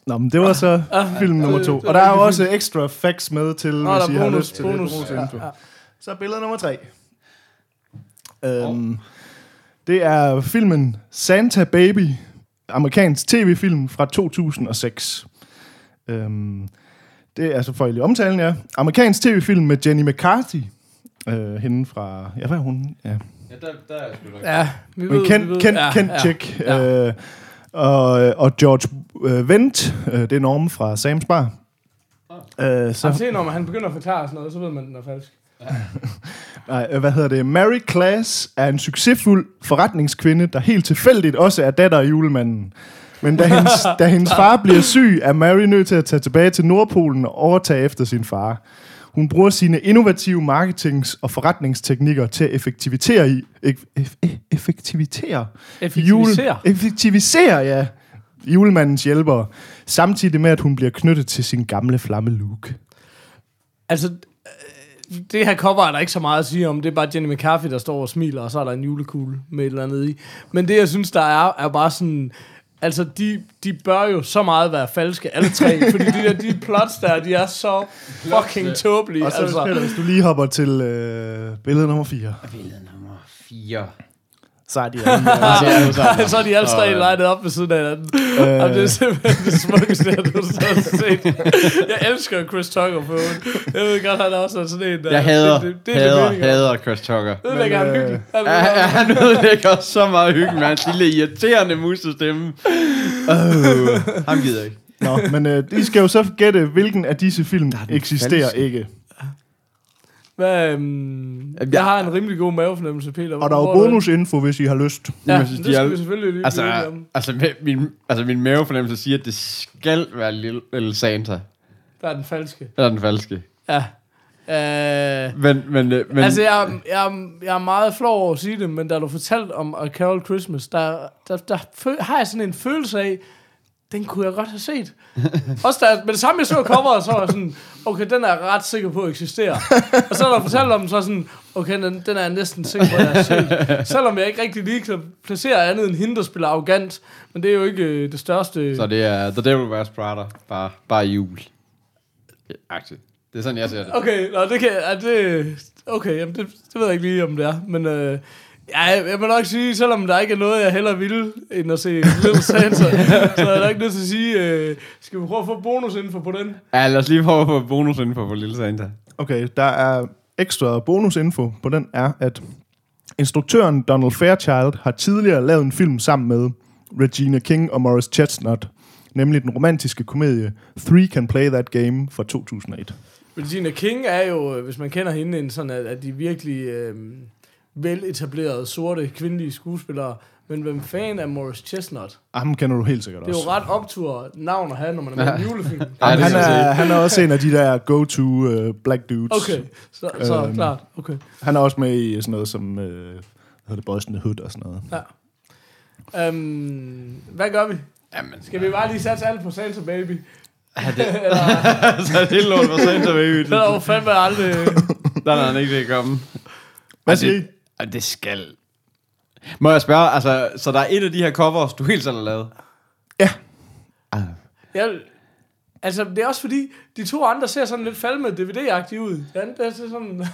Nå, men det var så film nummer to. det Og der er jo også ekstra facts med til, Nå, hvis I er har bonus, lyst til bonus. det. Ja, info. ja. Så billede nummer tre. Øhm, det er filmen Santa Baby, amerikansk tv-film fra 2006. Øhm, det er altså for i omtalen, ja. Amerikansk tv-film med Jenny McCarthy. Øh, hende fra... Ja, hvad er hun? Ja. ja, der, der er sgu nok. Ja, vi Men ved, kendt, vi ved. kendt, ja, kendt ja, chick. Ja. Øh, og, og George øh, Wendt, øh, det er Norm fra Sam's Bar. Øh, Så så, se, når man, han begynder at forklare sådan noget, så ved man, den er falsk. nej, øh, hvad hedder det? Mary Class er en succesfuld forretningskvinde, der helt tilfældigt også er datter af julemanden. Men da hendes, da hendes far bliver syg, er Mary nødt til at tage tilbage til Nordpolen og overtage efter sin far. Hun bruger sine innovative marketings- og forretningsteknikker til at effektivisere i... Eff, eff, effektivisere? Effektivisere? Jule, effektivisere, ja. Julemandens hjælper. Samtidig med, at hun bliver knyttet til sin gamle flamme Luke. Altså, det her cover er der ikke så meget at sige om. Det er bare Jenny McCarthy, der står og smiler, og så er der en julekugle med et eller andet i. Men det, jeg synes, der er, er bare sådan... Altså, de, de bør jo så meget være falske, alle tre. fordi de der de plots der, de er så fucking tåbelige. Og så altså. Hvis du lige hopper til øh, billede nummer 4, Billede nummer 4. så er de alle, så er de alle tre legnet op ved siden af hinanden. Øh. Jamen, det er simpelthen det smukkeste, jeg nogensinde har set. Jeg elsker Chris Tucker på Jeg ved godt, han er også sådan en, der... Jeg hader, det, det, det, hader, det, det, hader Chris Tucker. Det er han øh, hyggelig. Han, ja, han ødelægger så meget hygge med hans lille irriterende musestemme. Uh, ham gider jeg ikke. Nå, men øh, I skal jo så gætte, hvilken af disse film eksisterer falske. ikke. Hvad, um, jeg har en rimelig god mavefornemmelse, Peter. Og der er jo er bonusinfo, hvis I har lyst. Ja, Jeg synes, det de er- skal vi selvfølgelig lige Altså, om. altså, min, altså min mavefornemmelse siger, at det skal være Lille, Lille Santa. Der er den falske. Eller den falske. Ja. Uh, Men, men, øh, men altså, jeg, jeg, jeg er meget flov over at sige det, men da du fortalte om A Carol Christmas, der, der, der fø- har jeg sådan en følelse af, den kunne jeg godt have set. Også da, med det samme, jeg så coveret, så var jeg sådan, okay, den er jeg ret sikker på eksisterer. Og så da du fortalte om den, så jeg sådan, okay, den, den er jeg næsten sikker på, at jeg har set. Selvom jeg ikke rigtig lige kan placere andet end hende, der spiller arrogant. Men det er jo ikke øh, det største... så det er The Devil Wears Prada. Bare, bare jul. Aktivt. Det er sådan, jeg ser det. Okay, nå, det kan, er det, okay, jamen det, det ved jeg ikke lige, om det er, men øh, ja, jeg, jeg må nok sige, selvom der ikke er noget, jeg heller vil, end at se Little Santa, så er der ikke nødt til at sige, øh, skal vi prøve at få bonus for på den? Ja, lad os lige prøve at få bonus for, for Lille Santa. Okay, der er ekstra bonusinfo på den, er, at instruktøren Donald Fairchild har tidligere lavet en film sammen med Regina King og Morris Chestnut, nemlig den romantiske komedie Three Can Play That Game fra 2001. Regina King er jo, øh, hvis man kender hende, en sådan, at, at de virkelig øh, veletablerede, sorte, kvindelige skuespillere, men hvem fan er Morris Chestnut? Ah, ham kender du helt sikkert Det er også. jo ret optur navn at have, når man er med i en julefilm. Ja, det han, er, han er også en af de der go-to uh, black dudes. Okay, så, så Øhm. klart, okay. Han er også med i sådan noget som, uh, hvad det, Boys in the Hood og sådan noget. Ja. Um, hvad gør vi? Jamen, Skal vi bare lige satse alt på Santa Baby? så er det lort for Santa Baby. Det er jo fandme aldrig... Der er han ikke det komme. Hvad Ej, siger I? Det, ej, det skal. Må jeg spørge, altså, så der er et af de her covers, du helt selv har lavet? Jeg, altså, det er også fordi, de to andre ser sådan lidt falme DVD-agtige ud. Ja, det er så sådan...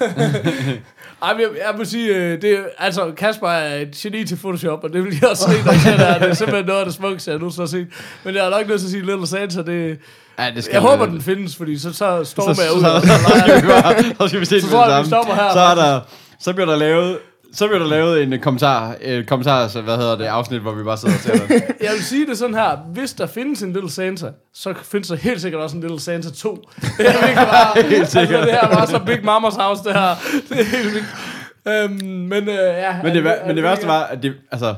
Ej, jeg, jeg må sige, øh, det, altså, Kasper er et geni til Photoshop, og det vil jeg også se, når jeg ser der. Det er simpelthen noget af det smukkeste, jeg nu har set. Men jeg er nok nødt til at sige Little Santa, det... Ja, det skal Jeg håber, den findes, fordi så, så stormer så, jeg ud. så, og så, så leger skal vi bare, så skal vi se Så det tror med jeg, det vi samme. stopper her, Så er der, så bliver der lavet, så bliver der lavet en kommentar, et kommentar, så hvad hedder det, afsnit, hvor vi bare sidder og ser. Jeg vil sige det sådan her. Hvis der findes en Little Santa, så findes der helt sikkert også en Little Santa 2. Det er virkelig bare... helt sikkert. Altså, det her var så Big Mamas House, det her. Det er helt vildt. Øhm, men øh, ja... Men det, er- men det værste var, at det, altså,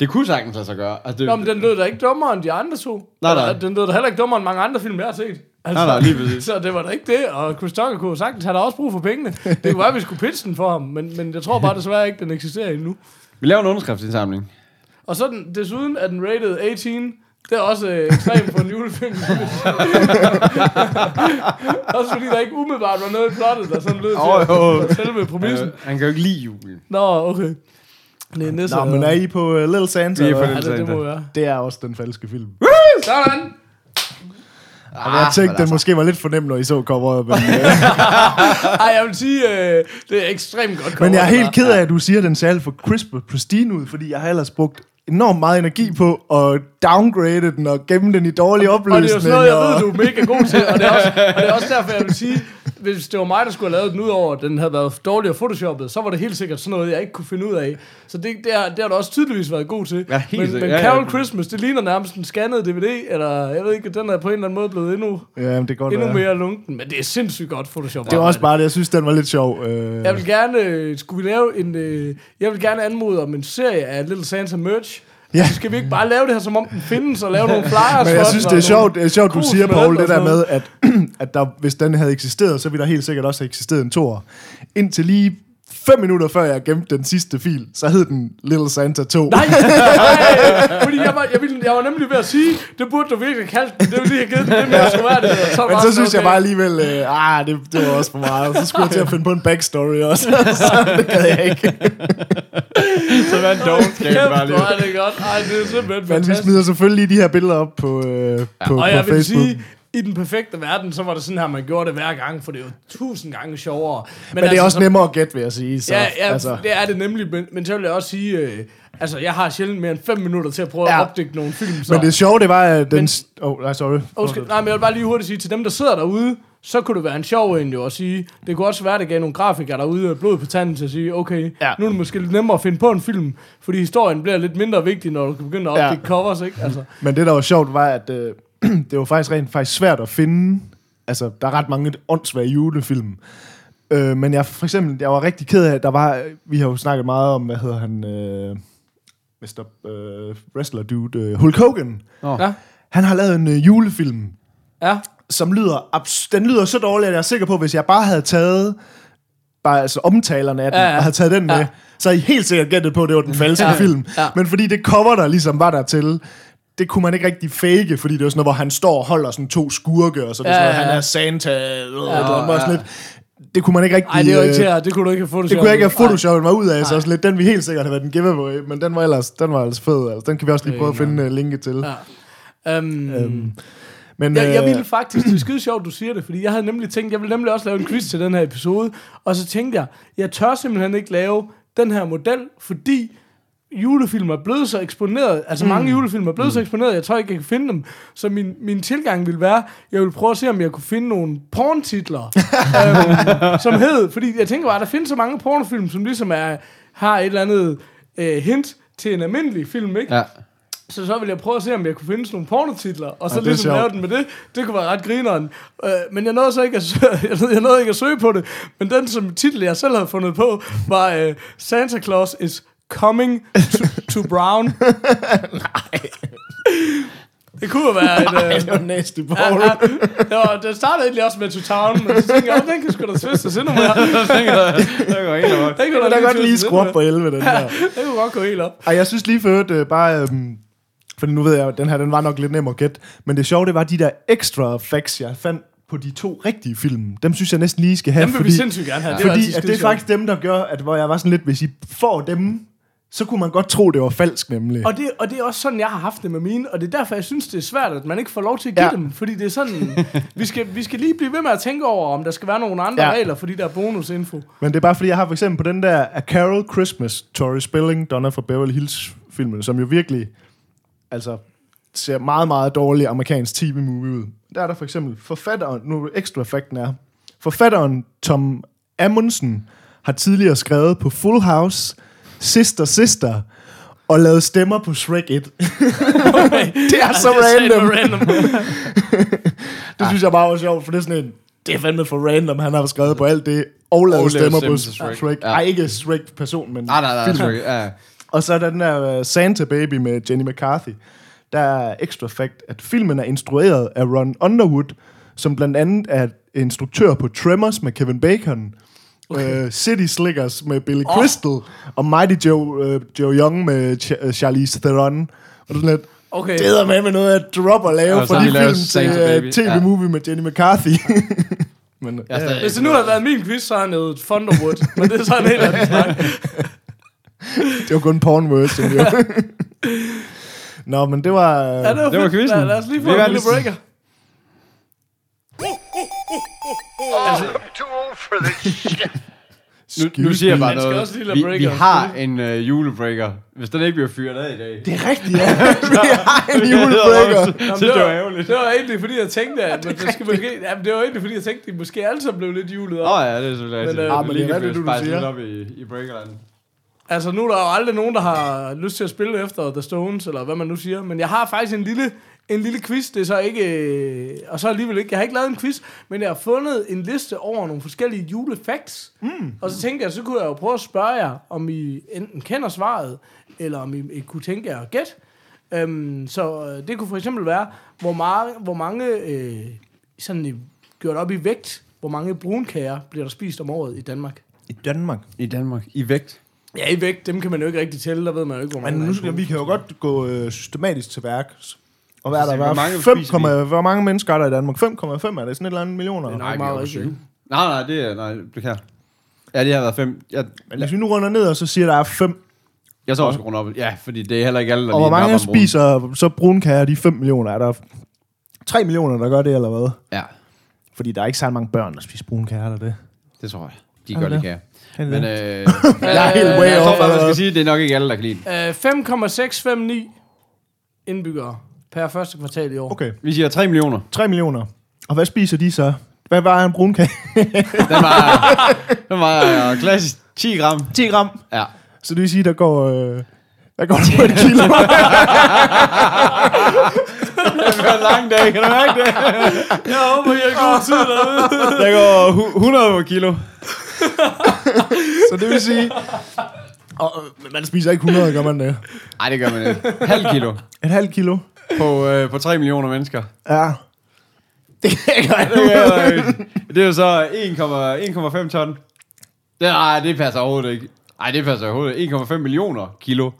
det kunne sagtens lade sig gøre. Altså, det, Nå, men den lød da ikke dummere end de andre to. Nej, nej. Den lød da heller ikke dummere end mange andre film, jeg har set. Altså, Nej, nej, lige præcis. Så det var da ikke det, og Chris Tucker kunne sagtens, han har også brug for pengene. Det kunne være, at vi skulle pitche den for ham, men, men jeg tror bare desværre ikke, den eksisterer endnu. vi laver en underskriftsindsamling. Og så den, desuden er den rated 18. Det er også øh, ekstremt for en julefilm. også fordi der ikke umiddelbart var noget i plottet, der sådan lød til jo. at selve præmissen. Øh, han kan jo ikke lide julen. Nå, okay. Det er næste. Nå, men er I på uh, Little Santa? Vi er på eller? Ja, Little det, det må Santa. være. Det er også den falske film. Sådan! Og jeg tænkte, den måske var lidt for nem, når I så coveret. Men, øh, Ej, jeg vil sige, øh, det er ekstremt godt men jeg er cover, helt ked af, at du siger, at den ser alt for crisp og pristine ud, fordi jeg har ellers brugt enormt meget energi på at downgrade den og gemme den i dårlig Og opløsning. det er jo sådan noget, jeg og- ved, du er mega god til. Og det er også, og det er også derfor, jeg vil sige, hvis det var mig, der skulle have lavet den ud over, at den havde været dårlig og photoshoppet, så var det helt sikkert sådan noget, jeg ikke kunne finde ud af. Så det, det, har, det har du også tydeligvis været god til. Ja, helt men, sikkert. men Ja, ja. Carol Christmas, det ligner nærmest en scannet DVD, eller jeg ved ikke, den er på en eller anden måde blevet endnu, Ja, det godt endnu mere lunken. Men det er sindssygt godt Photoshop. Det var også bare det, jeg synes, den var lidt sjov. Øh, Jeg vil gerne, øh, skulle vi lave en, øh, jeg vil gerne anmode om en serie af Little Santa merch. Ja. Så skal vi ikke bare lave det her, som om den findes, og lave nogle flyers Men jeg synes, det er sjovt, det er sjovt du siger, Paul, det der med, at, at der, hvis den havde eksisteret, så ville der helt sikkert også have eksisteret en tor. Indtil lige fem minutter før jeg gemte den sidste fil, så hed den Little Santa 2. Nej, nej, fordi jeg var, jeg, ville, jeg var nemlig ved at sige, det burde du virkelig kalde den. Det ville lige have givet den, det mere skulle være det. Og så, var Men det så synes jeg okay. bare alligevel, øh, ah, det, det var også for meget. Så skulle jeg til at finde på en backstory også. så det gad jeg ikke. Så hvad en dogenskab Kæft, bare lige. er det godt. Ej, det er simpelthen Men vi fantastisk. smider selvfølgelig de her billeder op på, øh, på, Og på jeg vil Facebook. sige, i den perfekte verden, så var det sådan her, man gjorde det hver gang, for det er jo tusind gange sjovere. Men det er altså, også så- nemmere at gætte, vil jeg sige. Så, Ja, ja altså, det er det nemlig, men, men så vil jeg også sige, øh, altså jeg har sjældent mere end fem minutter til at prøve Ja. at opdække nogle film. Så. men det sjove, det var, at den... Men- oh, nej, sorry. Okay, nej, men jeg vil bare lige hurtigt sige, til dem, der sidder derude, så kunne det være en sjov en jo at sige, det kunne også være, at det gav nogle grafikere derude og blod på tanden til at sige, okay, Ja. ja. nu er det måske lidt nemmere at finde på en film, fordi historien bliver lidt mindre vigtig, når du kan begynde at Ja. opdække covers, ikke? Altså, Men det, der var sjovt, var, at øh, det var faktisk rent faktisk svært at finde... Altså, der er ret mange åndssvage julefilm. Øh, men jeg for eksempel, jeg var rigtig ked af, at der var... Vi har jo snakket meget om, hvad hedder han... Øh, Mr. Øh, wrestler dude, øh, Hulk Hogan. ja, Han har lavet en øh, julefilm, ja, som lyder... Abs- den lyder så dårligt, at jeg er sikker på, hvis jeg bare havde taget bare altså omtalerne af den, Ja, ja, og havde taget den med, Ja. ja. så havde I helt sikkert gættet på, at det var den falske Ja. ja. film. Ja. Men fordi det cover, der ligesom var der til, det kunne man ikke rigtig fake, fordi det var sådan noget, hvor han står og holder sådan to skurke, og så det Ja, sådan noget, ja, han er Santa, eller Ja, ja, ja. sådan lidt. Det kunne man ikke rigtig... Ej, det er ikke øh, til at, det kunne du ikke have fået det kunne jeg ikke have photoshoppet mig ud af, så også lidt, den vi helt sikkert have været en giveaway, men den var ellers, den var altså fed. Altså, den kan vi også lige prøve at finde uh, linket til. Ja. Um, Øhm, men, Jeg, jeg øh, ville faktisk, det er skide sjovt, du siger det, fordi jeg havde nemlig tænkt, jeg ville nemlig også lave en quiz til den her episode, og så tænkte jeg, jeg tør simpelthen ikke lave den her model, fordi julefilm er blevet så eksponeret, altså mm. mange julefilm er blevet mm. så eksponeret, jeg tror ikke, jeg kan finde dem. Så min, min tilgang ville være, jeg vil prøve at se, om jeg kunne finde nogle porntitler, øhm, som hed, fordi jeg tænker bare, der findes så mange pornofilm, som ligesom er, har et eller andet øh, hint til en almindelig film, ikke? Ja. Så så ville jeg prøve at se, om jeg kunne finde sådan nogle pornotitler, og så Ja, ligesom sjovt. lave den med det. Det kunne være ret grineren. Øh, men jeg nåede så ikke at, søge, jeg nåede ikke at søge på det. Men den som titel, jeg selv havde fundet på, var øh, Santa Claus is coming to, to Brown. Nej. Det kunne være et... Ej, Øh, det var nasty Ja, ball. ja, det, var, det startede egentlig også med To Town, men så tænkte jeg, oh, den kan sgu da twistes endnu mere. Den Det går helt godt. kunne Jeg da godt lige skrue op på 11, den der. mere. Den kunne godt gå helt op. Ej, jeg synes lige for øvrigt, øh, bare... Øhm, for nu ved jeg, at den her den var nok lidt nem at gætte. Men det sjove, det var de der extra facts, jeg fandt på de to rigtige film. Dem synes jeg næsten lige skal have. Dem vil fordi, vi sindssygt gerne have. Det var fordi altid at det er faktisk dem, der gør, at hvor jeg var sådan lidt, hvis I får dem, så kunne man godt tro, det var falsk nemlig. Og det, og det er også sådan, jeg har haft det med mine, og det er derfor, jeg synes, det er svært, at man ikke får lov til at give ja. Dem, fordi det er sådan, vi skal, vi skal lige blive ved med at tænke over, om der skal være nogle andre. Ja. regler for de der bonusinfo. Men det er bare fordi, jeg har for eksempel på den der A Carol Christmas, Tori Spelling, Donna fra Beverly Hills filmen, som jo virkelig altså, ser meget, meget dårlig amerikansk tv-movie ud. Der er der for eksempel forfatteren, nu ekstra fakten er, forfatteren Tom Amundsen har tidligere skrevet på Full House, Sister Sister, og lavet stemmer på Shrek 1. det er så random. random. Det synes jeg bare var sjovt, for det er sådan en, det er fandme for random, han har skrevet på alt det, og lavet Og lavet stemmer på til Shrek. Shrek. Ja. Ja. Ej, ikke Shrek-person, men Nej, nej, nej. filmen. sorry. Ja. Og så er der den der uh, Santa Baby med Jenny McCarthy. Der er ekstra fact, at filmen er instrueret af Ron Underwood, som blandt andet er instruktør på Tremors med Kevin Bacon, okay. uh, City Slickers med Billy Åh. Crystal, og Mighty Joe, uh, Joe Young med Ch- uh, Charlize Theron. Og det er sådan lidt, Okay. det er med med noget at drop og lave Og for så de film til Baby. uh, tv-movie med Jenny McCarthy. Men, er stadig- Hvis det nu havde været min quiz, så havde noget Thunderwood, men det er så en helt anden snak. det var kun porn version, jo. Nå, men det var... Ja, det var, Det var quizzen. Lad, lad os lige få Vi en var lille breaker. Oh, I'm too old for this shit. Nu, nu siger jeg bare noget. Vi, vi har en uh, julebreaker. Hvis den ikke bliver fyret af i dag. Det er rigtigt, ja. Vi har en julebreaker. Jamen, det var ærgerligt. Det var egentlig, fordi jeg tænkte, at men det, skal måske, jamen, det var egentlig, fordi jeg tænkte, at de måske alle sammen blev lidt julet op. Åh oh, ja, det er selvfølgelig rigtigt. øh, ah, men det er kan du spice siger. lidt op i, i breakerland. Altså, nu er der jo aldrig nogen, der har lyst til at spille efter The Stones, eller hvad man nu siger. Men jeg har faktisk en lille, en lille quiz. Det er så ikke... øh, Og så alligevel ikke... Jeg har ikke lavet en quiz, men jeg har fundet en liste over nogle forskellige julefacts. Mm. Og så tænkte jeg, så kunne jeg jo prøve at spørge jer, om I enten kender svaret, eller om I, I kunne tænke jer at gætte. Øhm, så øh, det kunne for eksempel være, hvor, meget, hvor mange, øh, sådan i, gjort op i vægt, hvor mange brunkager bliver der spist om året i Danmark? I Danmark. I Danmark. I vægt. Ja, i vægt, dem kan man jo ikke rigtig tælle, der ved man jo ikke, hvor mange Men nu skal, vi kan jo godt gå øh, systematisk til værks. Og hvad er der? Hvor mange mange, spiser 5, vi? hvor mange mennesker er der i Danmark? 5,5 er det sådan et eller andet millioner? Det er Nej. nok meget rigtigt. Nej, nej, det er... Nej, det kan Ja, det har været fem. Jeg, Men hvis vi nu runder ned og så siger, der er 5, jeg så også rundt op. Ja, fordi det er heller ikke alle, der og hvor mange en brun. spiser så brunkager, de 5 millioner? Er der 3 millioner, der gør det, eller hvad? Ja, Fordi der er ikke særlig mange børn, der spiser brunkager, er der det? det tror jeg. De gør det kan. Er Men øh, Jeg er helt Øh, way jeg off tror bare, man skal sige, det er nok ikke alle, der kan lide den. Øh, 5,659 indbyggere per første kvartal i år. Okay, Vi siger 3 millioner. 3 millioner. Og hvad spiser de så? Hvad var en brunkage? Den var, den var øh, klassisk 10 gram. 10 gram. Ja. Så det vil sige, der går... Øh, der går det på et kilo. Det var en lang dag, kan du mærke det? Jeg håber, I har god tid derude. Der går hu- 100 kilo. så det vil sige... Og, øh, man spiser ikke 100, gør man det? Nej, det gør man ikke. Halv kilo Et halvt kilo. På, øh, på 3 millioner mennesker. Ja. Det kan jeg ikke Det er, øh, det er jo så 1,5 1,5 ton. Det, nej, det passer overhovedet ikke. Nej, det passer overhovedet ikke. 1,5 millioner kilo.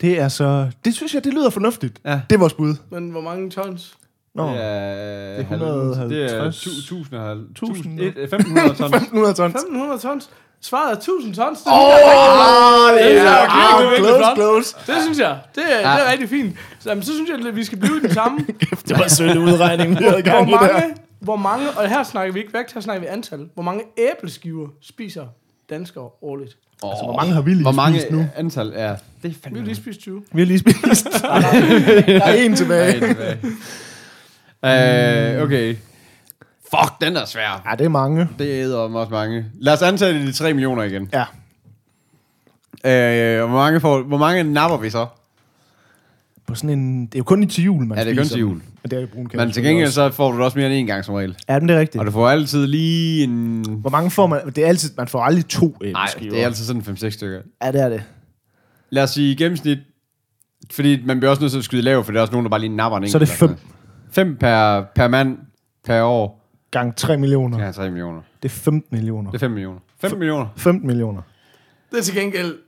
Det er så... Det synes jeg, det lyder fornuftigt. Ja. Det er vores bud. Men hvor mange tons? Nå. Det er, Det er 150. Det er 1000 og 1000. 1500 ton. 1500 tons. 1500 tons? Svaret er 1000 tons. Det, oh, det er er virkelig, close, flot. close. det synes jeg. Det er, ja. det er rigtig fint. Så, jamen, så synes jeg, at vi skal blive i den samme. Det var sødt udregning, vi havde Hvor gang i der. mange, hvor mange, og her snakker vi ikke vægt, her snakker vi antal. Hvor mange æbleskiver spiser danskere årligt? Altså, hvor mange har vi lige Hvor mange spist nu? antal er... Det er Vi har fandme lige spist 20. Vi har lige spist. der er en tilbage. Uh, okay. Fuck, den er svær. Ja, det er mange. Det er også mange. Lad os antage det er de 3 millioner igen. Ja. Øh, hvor mange, får, hvor mange napper vi så? På sådan en... Det er jo kun til jul, man Ja, det er kun spiser til dem. jul. Men det er jo brun Men til gengæld så får du det også mere end en gang som regel. Ja, men det er rigtigt. Og du får altid lige en... Hvor mange får man? Det er altid... Man får aldrig to Nej, æbleskiver. det er altid sådan 5-6 stykker. Ja, det er det. Lad os sige i gennemsnit, fordi man bliver også nødt til at skyde lav, for der er også nogen, der bare lige napper en Så er det enkelt fem. eller sådan noget. Fem per, per mand per år. Gang 3 millioner. Ja, 3 millioner. Det er 15 millioner. Det er 5 millioner. 5 millioner. 15 millioner. Det er til gengæld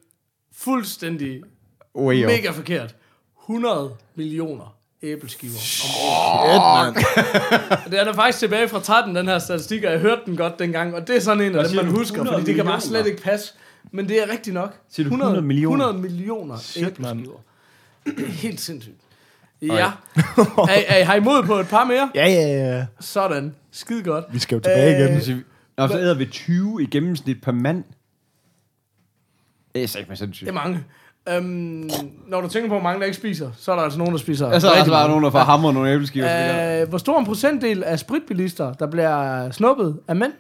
fuldstændig Way mega forkert. 100 millioner æbleskiver om året. Det er da faktisk tilbage fra 13, den her statistik, og jeg hørte den godt dengang, og det er sådan en af dem, man husker, 100 fordi det kan bare slet ikke passe. Men det er rigtigt nok. Siger du 100 millioner? 100 millioner æbleskiver. Er helt sindssygt. Ja. er, er, har I mod på et par mere? Ja, ja, ja. Sådan. Skide godt. Vi skal jo tilbage Øh, igen. Så siger vi- Nå, så æder vi 20 i gennemsnit per mand. Det er sagt med sindssygt. Det er mange. Øhm, når du tænker på, hvor mange der ikke spiser, så er der altså nogen, der spiser Og så er der rigtig altså bare mange. nogen, der får hammer nogle æbleskiver. Øh, hvor stor en procentdel af spritbilister, der bliver snuppet af mænd?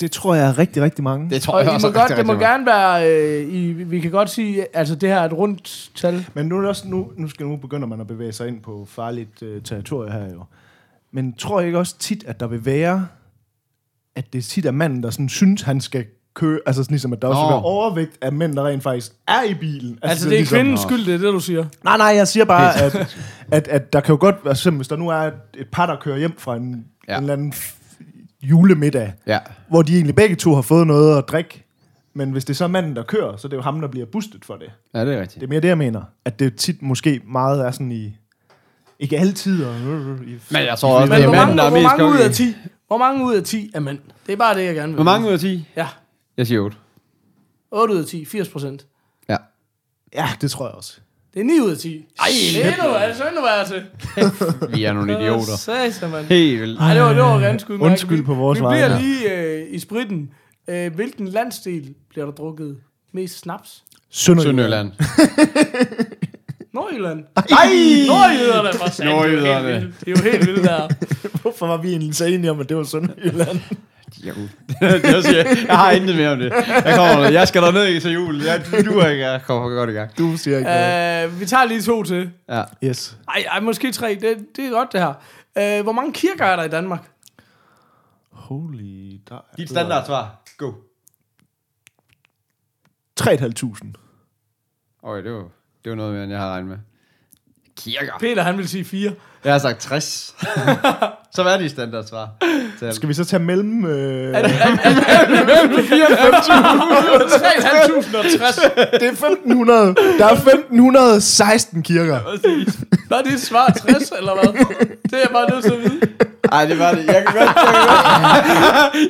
Det tror jeg er rigtig, rigtig mange. det tror Og jeg også må er godt, rigtig, det må rigtig gerne være, øh, i, vi kan godt sige, altså det her er et rundt tal. Men nu, er det også, nu, nu, skal, nu begynder man at bevæge sig ind på farligt uh, territorie her jo. Men tror jeg ikke også tit, at der vil være, at det tit er manden, der sådan synes, han skal køre, altså sådan ligesom, at der også Nå. være overvægt af mænd, der rent faktisk er i bilen. Altså så det er ligesom- kvindens skyld, det er det, du siger. Nej, nej, jeg siger bare, at, at, at der kan jo godt være, altså, hvis der nu er et, par, der kører hjem fra en, Ja. en eller anden julemiddag, Ja. hvor de egentlig begge to har fået noget at drikke, men hvis det er så manden, der kører, så er det jo ham, der bliver boostet for det. ja, det er rigtigt. Det er mere det, jeg mener. At det tit måske meget er sådan i... Ikke altid. Og, i, Men jeg tror også, det er hvor manden, mange, der er hvor mest mange ud af cocky. 10? Hvor mange ud af 10 er mænd? Det er bare det, jeg gerne vil. Hvor mange ud af 10? Ja, Jeg siger 8. 8 ud af 10, 80 procent. Ja. ja, det tror jeg også. Det er 9 ud af 10. Ej, det er endnu, altså endnu værre til. Vi er nogle idioter. Satan, mand. Helt vildt. Ej, det var, det var ganske udmærket. Undskyld på vores Vi vegne. bliver lige øh, i spritten. Øh, hvilken landsdel bliver der drukket mest snaps? Sønderjylland. Nordjylland. Ej! Nordjyderne, for satan. Nordjyderne. Det er jo helt vildt. Det er jo helt vildt der. Hvorfor var vi egentlig så enige om, at det var Sønderjylland? Jo. det er siger, jeg har intet mere om det. Jeg kommer Jeg skal derned til jul. Jeg, du er ikke. Jeg kommer godt i gang. Du siger ikke noget. Øh, vi tager lige to til. Ja. Yes. Ej, ej måske tre. Det, det er godt, det her. Øh, hvor mange kirker er der i Danmark? Holy... Der er Dit standardsvar. Go. 3.500. Okay, det var, det var noget mere, end jeg havde regnet med. Kirker. Peter, han vil sige fire. Jeg har sagt 60. Så hvad er dit standardsvar? Tal. Skal vi så tage mellem... Øh, Er det, er, er, er, 3.560. det er 1500. Der er 1516 kirker. Var det et svar 60, eller hvad? Det er bare nødt til at vide. Ej, det var det. Jeg kan godt...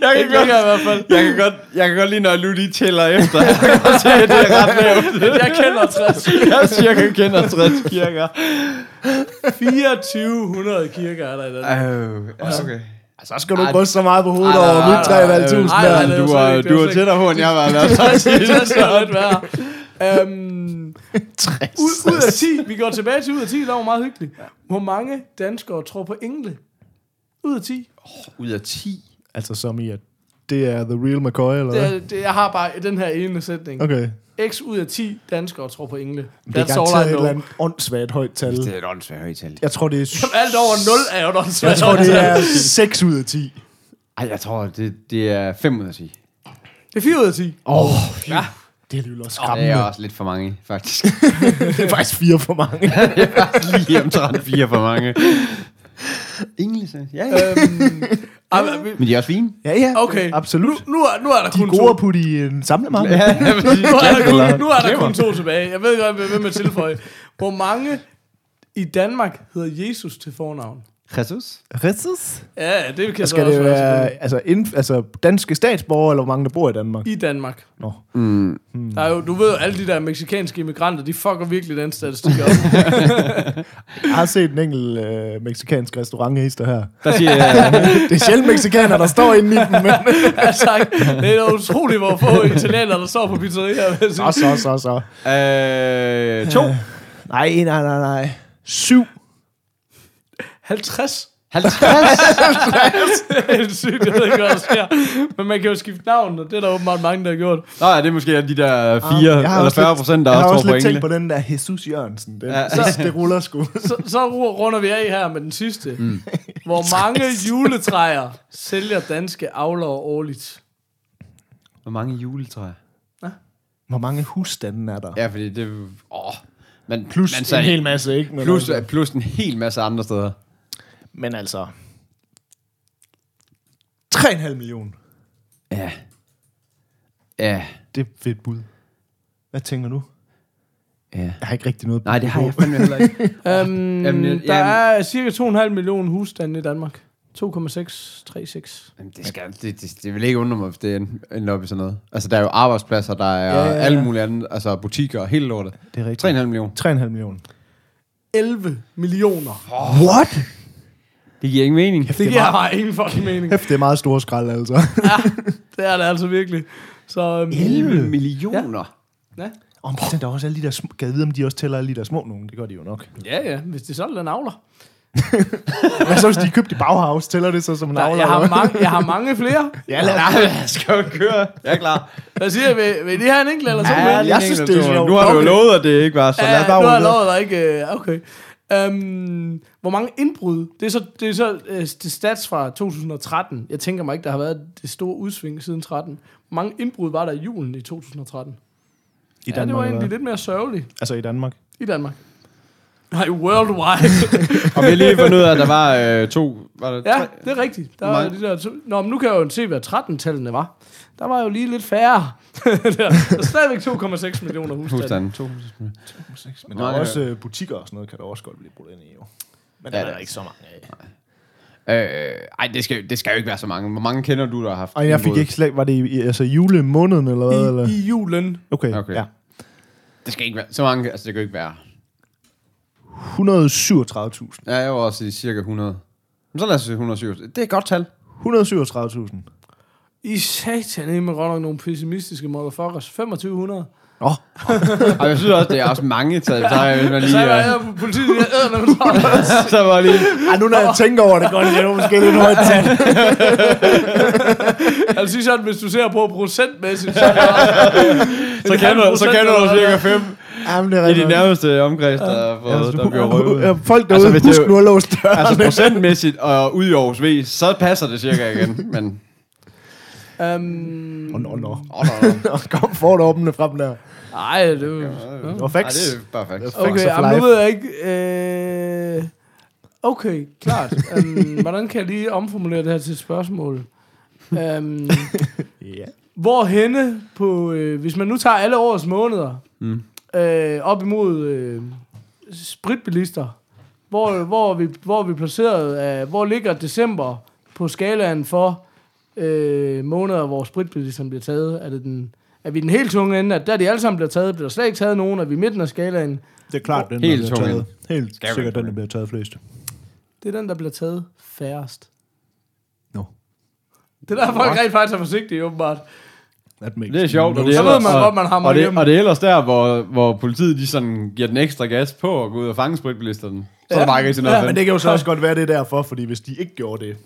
Jeg kan godt, jeg kan godt, i hvert fald. jeg kan godt, jeg kan godt lide, når lige tæller efter. Jeg kan godt se, at det er ret lavt. Jeg kender 60. Jeg cirka kender 60 kirker. 2400 kirker er der i Danmark. Øh, okay. Så skal du ikke ryste så meget på hovedet Ej, over nej, mit 3.500 nej, nej. Du var, det du var slet tættere på, end jeg var. Det det sådan. lidt være. Øhm, ud, ud af 10, vi går tilbage til ud af 10, der var meget hyggeligt. Hvor mange danskere tror på engle? Ud af 10. Ud af 10. Altså som i, at det er The Real McCoy, eller Det, hvad? er, det, jeg har bare den her ene sætning. Okay. X ud af 10 danskere tror på engle. Det er garanteret et eller andet åndssvagt højt tal. Det er et åndssvagt højt tal. Jeg tror, det er, Alt over 0 er jo noget jeg svært. tror, det er 6 ud af 10. Ej, jeg tror, det, det er 5 ud af 10. Det er 4 ud af 10. Åh, oh, Ja. det er alligevel også Det skræmmende. er også lidt for mange, faktisk. det er faktisk fire for mange. det er faktisk lige omtrent 4 for mange. Engelsk, ja, ja. øhm, ej, men- Men de er også fine. ja, ja. okay, Absolut. Nu, nu, er, nu er der De er kun gode to. at putte i en samlemappe. Ja, ja. Nu er, der kun, nu er der kun to tilbage. Jeg ved godt, hvem jeg tilføje. Hvor mange i Danmark hedder Jesus til fornavn? Jesus? Jesus? Ja, det kan jeg så Skal også det være altså, inden, altså danske statsborgere, eller hvor mange der bor i Danmark? I Danmark. Nå. Mm. Der er jo, du ved jo, alle de der meksikanske immigranter, de fucker virkelig den statistik op. Jeg har set en enkelt øh, meksikansk restauranthister her. Der siger. Det er sjældent mexikanere, der står inde i dem, men... altså, det er utroligt, hvor få italienere, der står på sige. så, så, så, så. øh, to. Nej, nej, nej, nej. Syv. 50. 50. Det er helt sygt, jeg ved ikke, hvad der sker. Men man kan jo skifte navn, og det er der åbenbart mange, der har gjort. Nå, ja, det er måske de der 4 Jeg har eller også 40 lidt- procent, der Jeg har også også tror på lidt tænkt engle. på den der Jesus Jørgensen. Den, Ja. ja. så, det ruller sgu. Så, så ru- runder vi af her med den sidste. Mm. Hvor mange juletræer sælger danske avlere årligt? Hvor mange juletræer? Hvor mange husstande er der? Ja, fordi det... Åh, men, Plus men så, en hel masse, ikke? Men, plus, altså, plus en hel masse andre steder. Men altså... 3,5 millioner. Ja. Ja. Det er fedt bud. Hvad tænker du? Ja. Jeg har ikke rigtig noget Nej, det har jeg fandme heller ikke. Um, Jamen, Jamen, der jamen- er cirka 2,5 millioner husstande i Danmark. 2,636. Jamen, det, skal, det, det, det vil ikke undre mig, hvis det ender op i sådan noget. Altså, der er jo arbejdspladser, der er Ja, ja, ja, ja, ja. alle mulige andre, altså butikker og hele lortet. Det er rigtigt. 3,5 millioner. 3,5 millioner. 11 millioner. What? Det giver ingen mening. Det giver mig ingen fucking mening. Hæft, det er meget store skrald, altså. Det er det altså virkelig. Så, um, 11 millioner? Ja. Om der er også alle de der små... Kan jeg vide, om de også tæller alle de der små nogen? Det gør de jo nok. ja, ja, hvis det er sådan, den avler. Hvad så, hvis de er købt i Bauhaus? Tæller det så som en avler? jeg, har mange, jeg har mange flere. Ja, lad Nej, jeg skal jo køre. Jeg er klar. Hvad siger jeg? Vil, det have en enkelt eller to Ja, jeg en synes, det er sjovt. Nu har du jo lovet, at det ikke var, så lad os bare nu har jeg lovet dig ikke. Okay. Um, hvor mange indbrud? Det er så, det er så øh, det stats fra 2013. Jeg tænker mig ikke, der har været det store udsving siden 13. Hvor mange indbrud var der i julen i 2013? I ja, det var egentlig lidt mere sørgeligt Altså i Danmark. i Danmark. Nej, worldwide. Og vi har lige fundet ud af, at der var øh, to... Var der ja, tre? det er rigtigt. Der var de der to, Nå, men nu kan jeg jo se, hvad 13-tallene var. Der var jo lige lidt færre. der, der er stadigvæk 2,6 millioner husstande. Husstanden. To. Men der er også øh, butikker og sådan noget, kan der også godt blive brudt ind i, jo. Men der er det der er ikke så mange af. Øh, ej, det skal, det skal jo ikke være så mange. Hvor mange kender du, der har haft Og jeg fik ikke slet... Var det i, i altså julemåneden, eller hvad? Eller? I, I julen. Okay, Okay. ja. Det skal ikke være så mange. Altså, det kan jo ikke være. 137.000. Ja, jeg var også i cirka 100. Men så lad os sige 107. Det er et godt tal. 137.000. I satan med godt nok nogle pessimistiske motherfuckers. 2500. Åh, Og jeg synes også, det er også mange. Så er hvis man lige... Så var øh, jeg på politiet, jeg æder travlt. så var lige... Ej, nu når jeg tænker over det godt, det jo måske lidt højt tal. Jeg vil sige sådan, hvis du ser på procentmæssigt, så det Så kender, så kender du cirka 5 Jamen, det er i de rigtigt. nærmeste omkreds, der, har fået, der bliver røvet. Ja, Folk derude, Altså, altså, hvis det husk er nu at låse dørene. Altså procentmæssigt og ud i Aarhus V, så passer det cirka igen. Men... Um. Oh, no, no. Kom, får du åbne frem der. Ej, det er jo... Det var Ej, facts. det er bare faktisk. Okay. Okay, for jamen, nu ved jeg ikke... Øh, Okay, klart. Um, hvordan kan jeg lige omformulere det her til et spørgsmål? Um, Ja. hvor henne på, øh, hvis man nu tager alle årets måneder, mm. øh, op imod øh, spritbilister, hvor, hvor, er vi, hvor er vi placeret af, hvor ligger december på skalaen for øh, måneder, hvor spritbilisterne bliver taget? Er, det den, er vi den helt tunge ende, at der de alle sammen bliver taget, bliver der slet ikke taget nogen? Er vi midten af skalaen? Det er klart, den Helt der bliver tunge. taget. Helt Skal sikkert, den der bliver taget flest. Det er den, der bliver taget færrest. No. Det er der, folk rent faktisk er forsigtige, åbenbart. That makes Det er sjovt, og det er Så ved ellers, man, hvor man hammer og, det, igennem. og det er ellers der, hvor, hvor politiet de sådan giver den ekstra gas på at gå ud og fange spritbilisterne. Så er der bare ikke rigtig noget Ja, ja, men det kan jo så også godt være, det er derfor, fordi hvis de ikke gjorde det,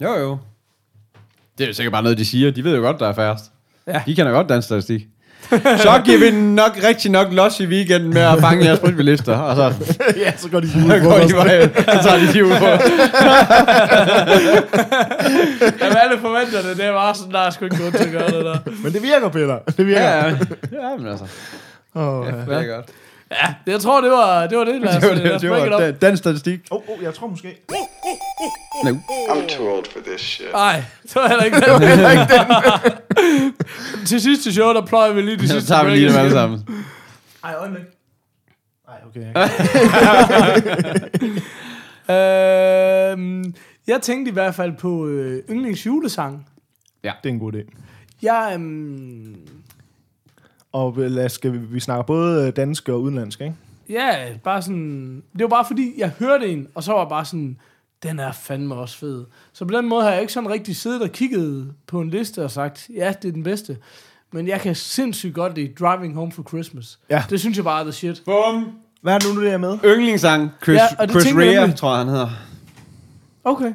Jo, jo. Det er jo sikkert bare noget, de siger. De ved jo godt, der er færrest. Ja. De kender godt dansk statistik. Så giver vi nok rigtig nok los i weekenden med at fange jeres spritbilister. Og så, ja, så går de så går de bare, så tager de de ud på. Jamen, alle forventer det. Det er bare sådan, der er sgu ikke grund til at gøre det der. Men det virker, Peter. Det virker. Ja, ja. ja men altså. Oh, ja. Det er godt. Ja, det, jeg tror, det var det. Var det. Lad os, Det var, lad os det, det var dansk statistik. Oh, oh, jeg tror måske... No. I'm too old for this shit. Nej, det var heller ikke den. heller ikke den. til sidste show, der pløjer vi lige de Så sidste tager vi lige dem alle sammen. Ej, øjeblik. Nej, okay. Øhm, jeg tænkte i hvert fald på øh, yndlings julesang. Det er en god idé. Jeg, øhm, Og lad os, skal vi, vi snakker både øh, dansk og udenlandsk, ikke? ja, bare sådan... Det var bare fordi, jeg hørte en, og så var bare sådan... Den er fandme også fed. Så på den måde har jeg ikke sådan rigtig siddet og kigget på en liste og sagt, ja, det er den bedste. Men jeg kan sindssygt godt lide Driving Home for Christmas. Ja. Det synes jeg bare er the shit. Bum. Hvad er det nu, det er med? Yndlingssang. Chris, Ja, og det Chris Rea, nemlig. tror jeg, han hedder. Okay.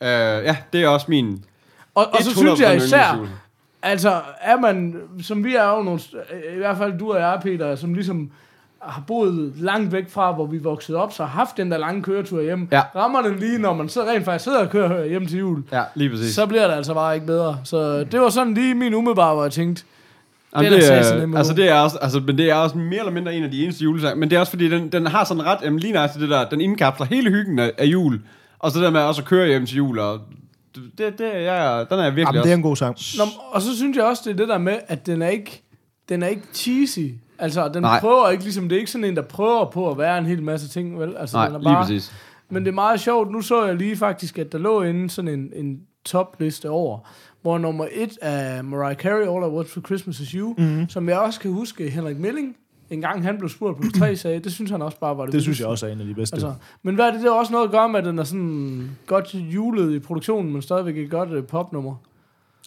Uh, ja, det er også min Og, og så synes jeg 100% især. Altså er man, som vi er jo nogle, i hvert fald du og jeg, Peter, som ligesom har boet langt væk fra, hvor vi voksede op, så har haft den der lange køretur hjem. Ja. Rammer den lige, når man så rent faktisk sidder og kører hjem til jul. Ja, lige præcis. Så bliver det altså bare ikke bedre. Så det var sådan lige min umiddelbare, hvor jeg tænkte, Jamen, Den er det, er, altså, det er også, altså, men det er også mere eller mindre en af de eneste julesange. Men det er også fordi, den, den har sådan ret, jamen, lige nøjagtigt det der, den indkapsler hele hyggen af, af jul. Og så det der med også at køre hjem til jul. Og det, det, ja, den er jeg virkelig Jamen, det er en god sang. Nå, og så synes jeg også, det er det der med, at den er ikke, den er ikke cheesy. Altså, den Nej. Prøver ikke, ligesom, det er ikke sådan en, der prøver på at være en hel masse ting, vel? Altså, Nej, den er lige præcis. Men det er meget sjovt. Nu så jeg lige faktisk, at der lå inde sådan en, en topliste over, hvor nummer et er Mariah Carey, All I Want for Christmas Is You, Mhm. mm-hmm. som jeg også kan huske, Henrik Milling, en gang han blev spurgt på 3 sagde, det synes han også bare var det Det synes jeg også er en af de bedste. Altså, men hvad er det, det har også noget at gøre med, at den er sådan godt julet i produktionen, men stadigvæk et godt uh, popnummer?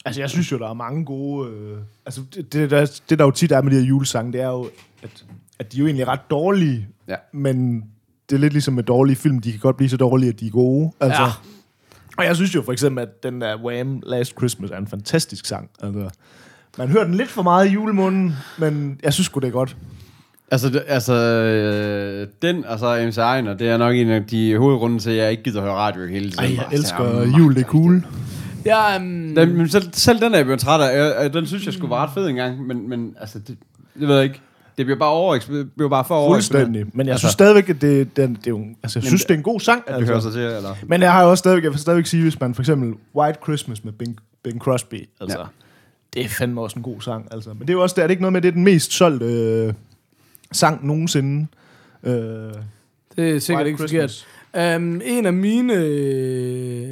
Altså, jeg synes jo, der er mange gode... Øh, altså, det, det, der, det, der jo tit er med de her julesange, det er jo, at, at de er jo egentlig ret dårlige, Ja. men det er lidt ligesom med dårlige film. De kan godt blive så dårlige, at de er gode. Altså, Ja. Og jeg synes jo for eksempel, at den der Wham! Last Christmas er en fantastisk sang. Altså, man hører den lidt for meget i julemunden, men jeg synes sgu, det er godt. Altså, det, altså øh, den og så MC Ejner, det er nok en af de hovedgrunde til, at jeg ikke gider høre radio hele tiden. Ej, jeg Bare elsker jul, det er cool. Ja, um, Den, men selv, selv den er jeg blevet træt af. Jeg- jeg- Den synes jeg skulle være ret fed engang, men, men altså, det, det ved jeg ikke. Det bliver bare over, det bliver bare for over. Fuldstændig. Men jeg Altså- synes stadigvæk, at det, den, det er jo, altså, jeg synes, det- det er en god sang. At det hører Altså. sig til, eller? Men jeg har jo også stadigvæk, jeg vil stadigvæk sige, hvis man for eksempel White Christmas med Bing, Bing Crosby, altså, Ja. det er fandme også en god sang. Altså. Men det er jo også, det er det ikke noget med, det er den mest solgte øh, sang nogensinde. Øh, det er sikkert ikke forkert. Um, en af mine øh,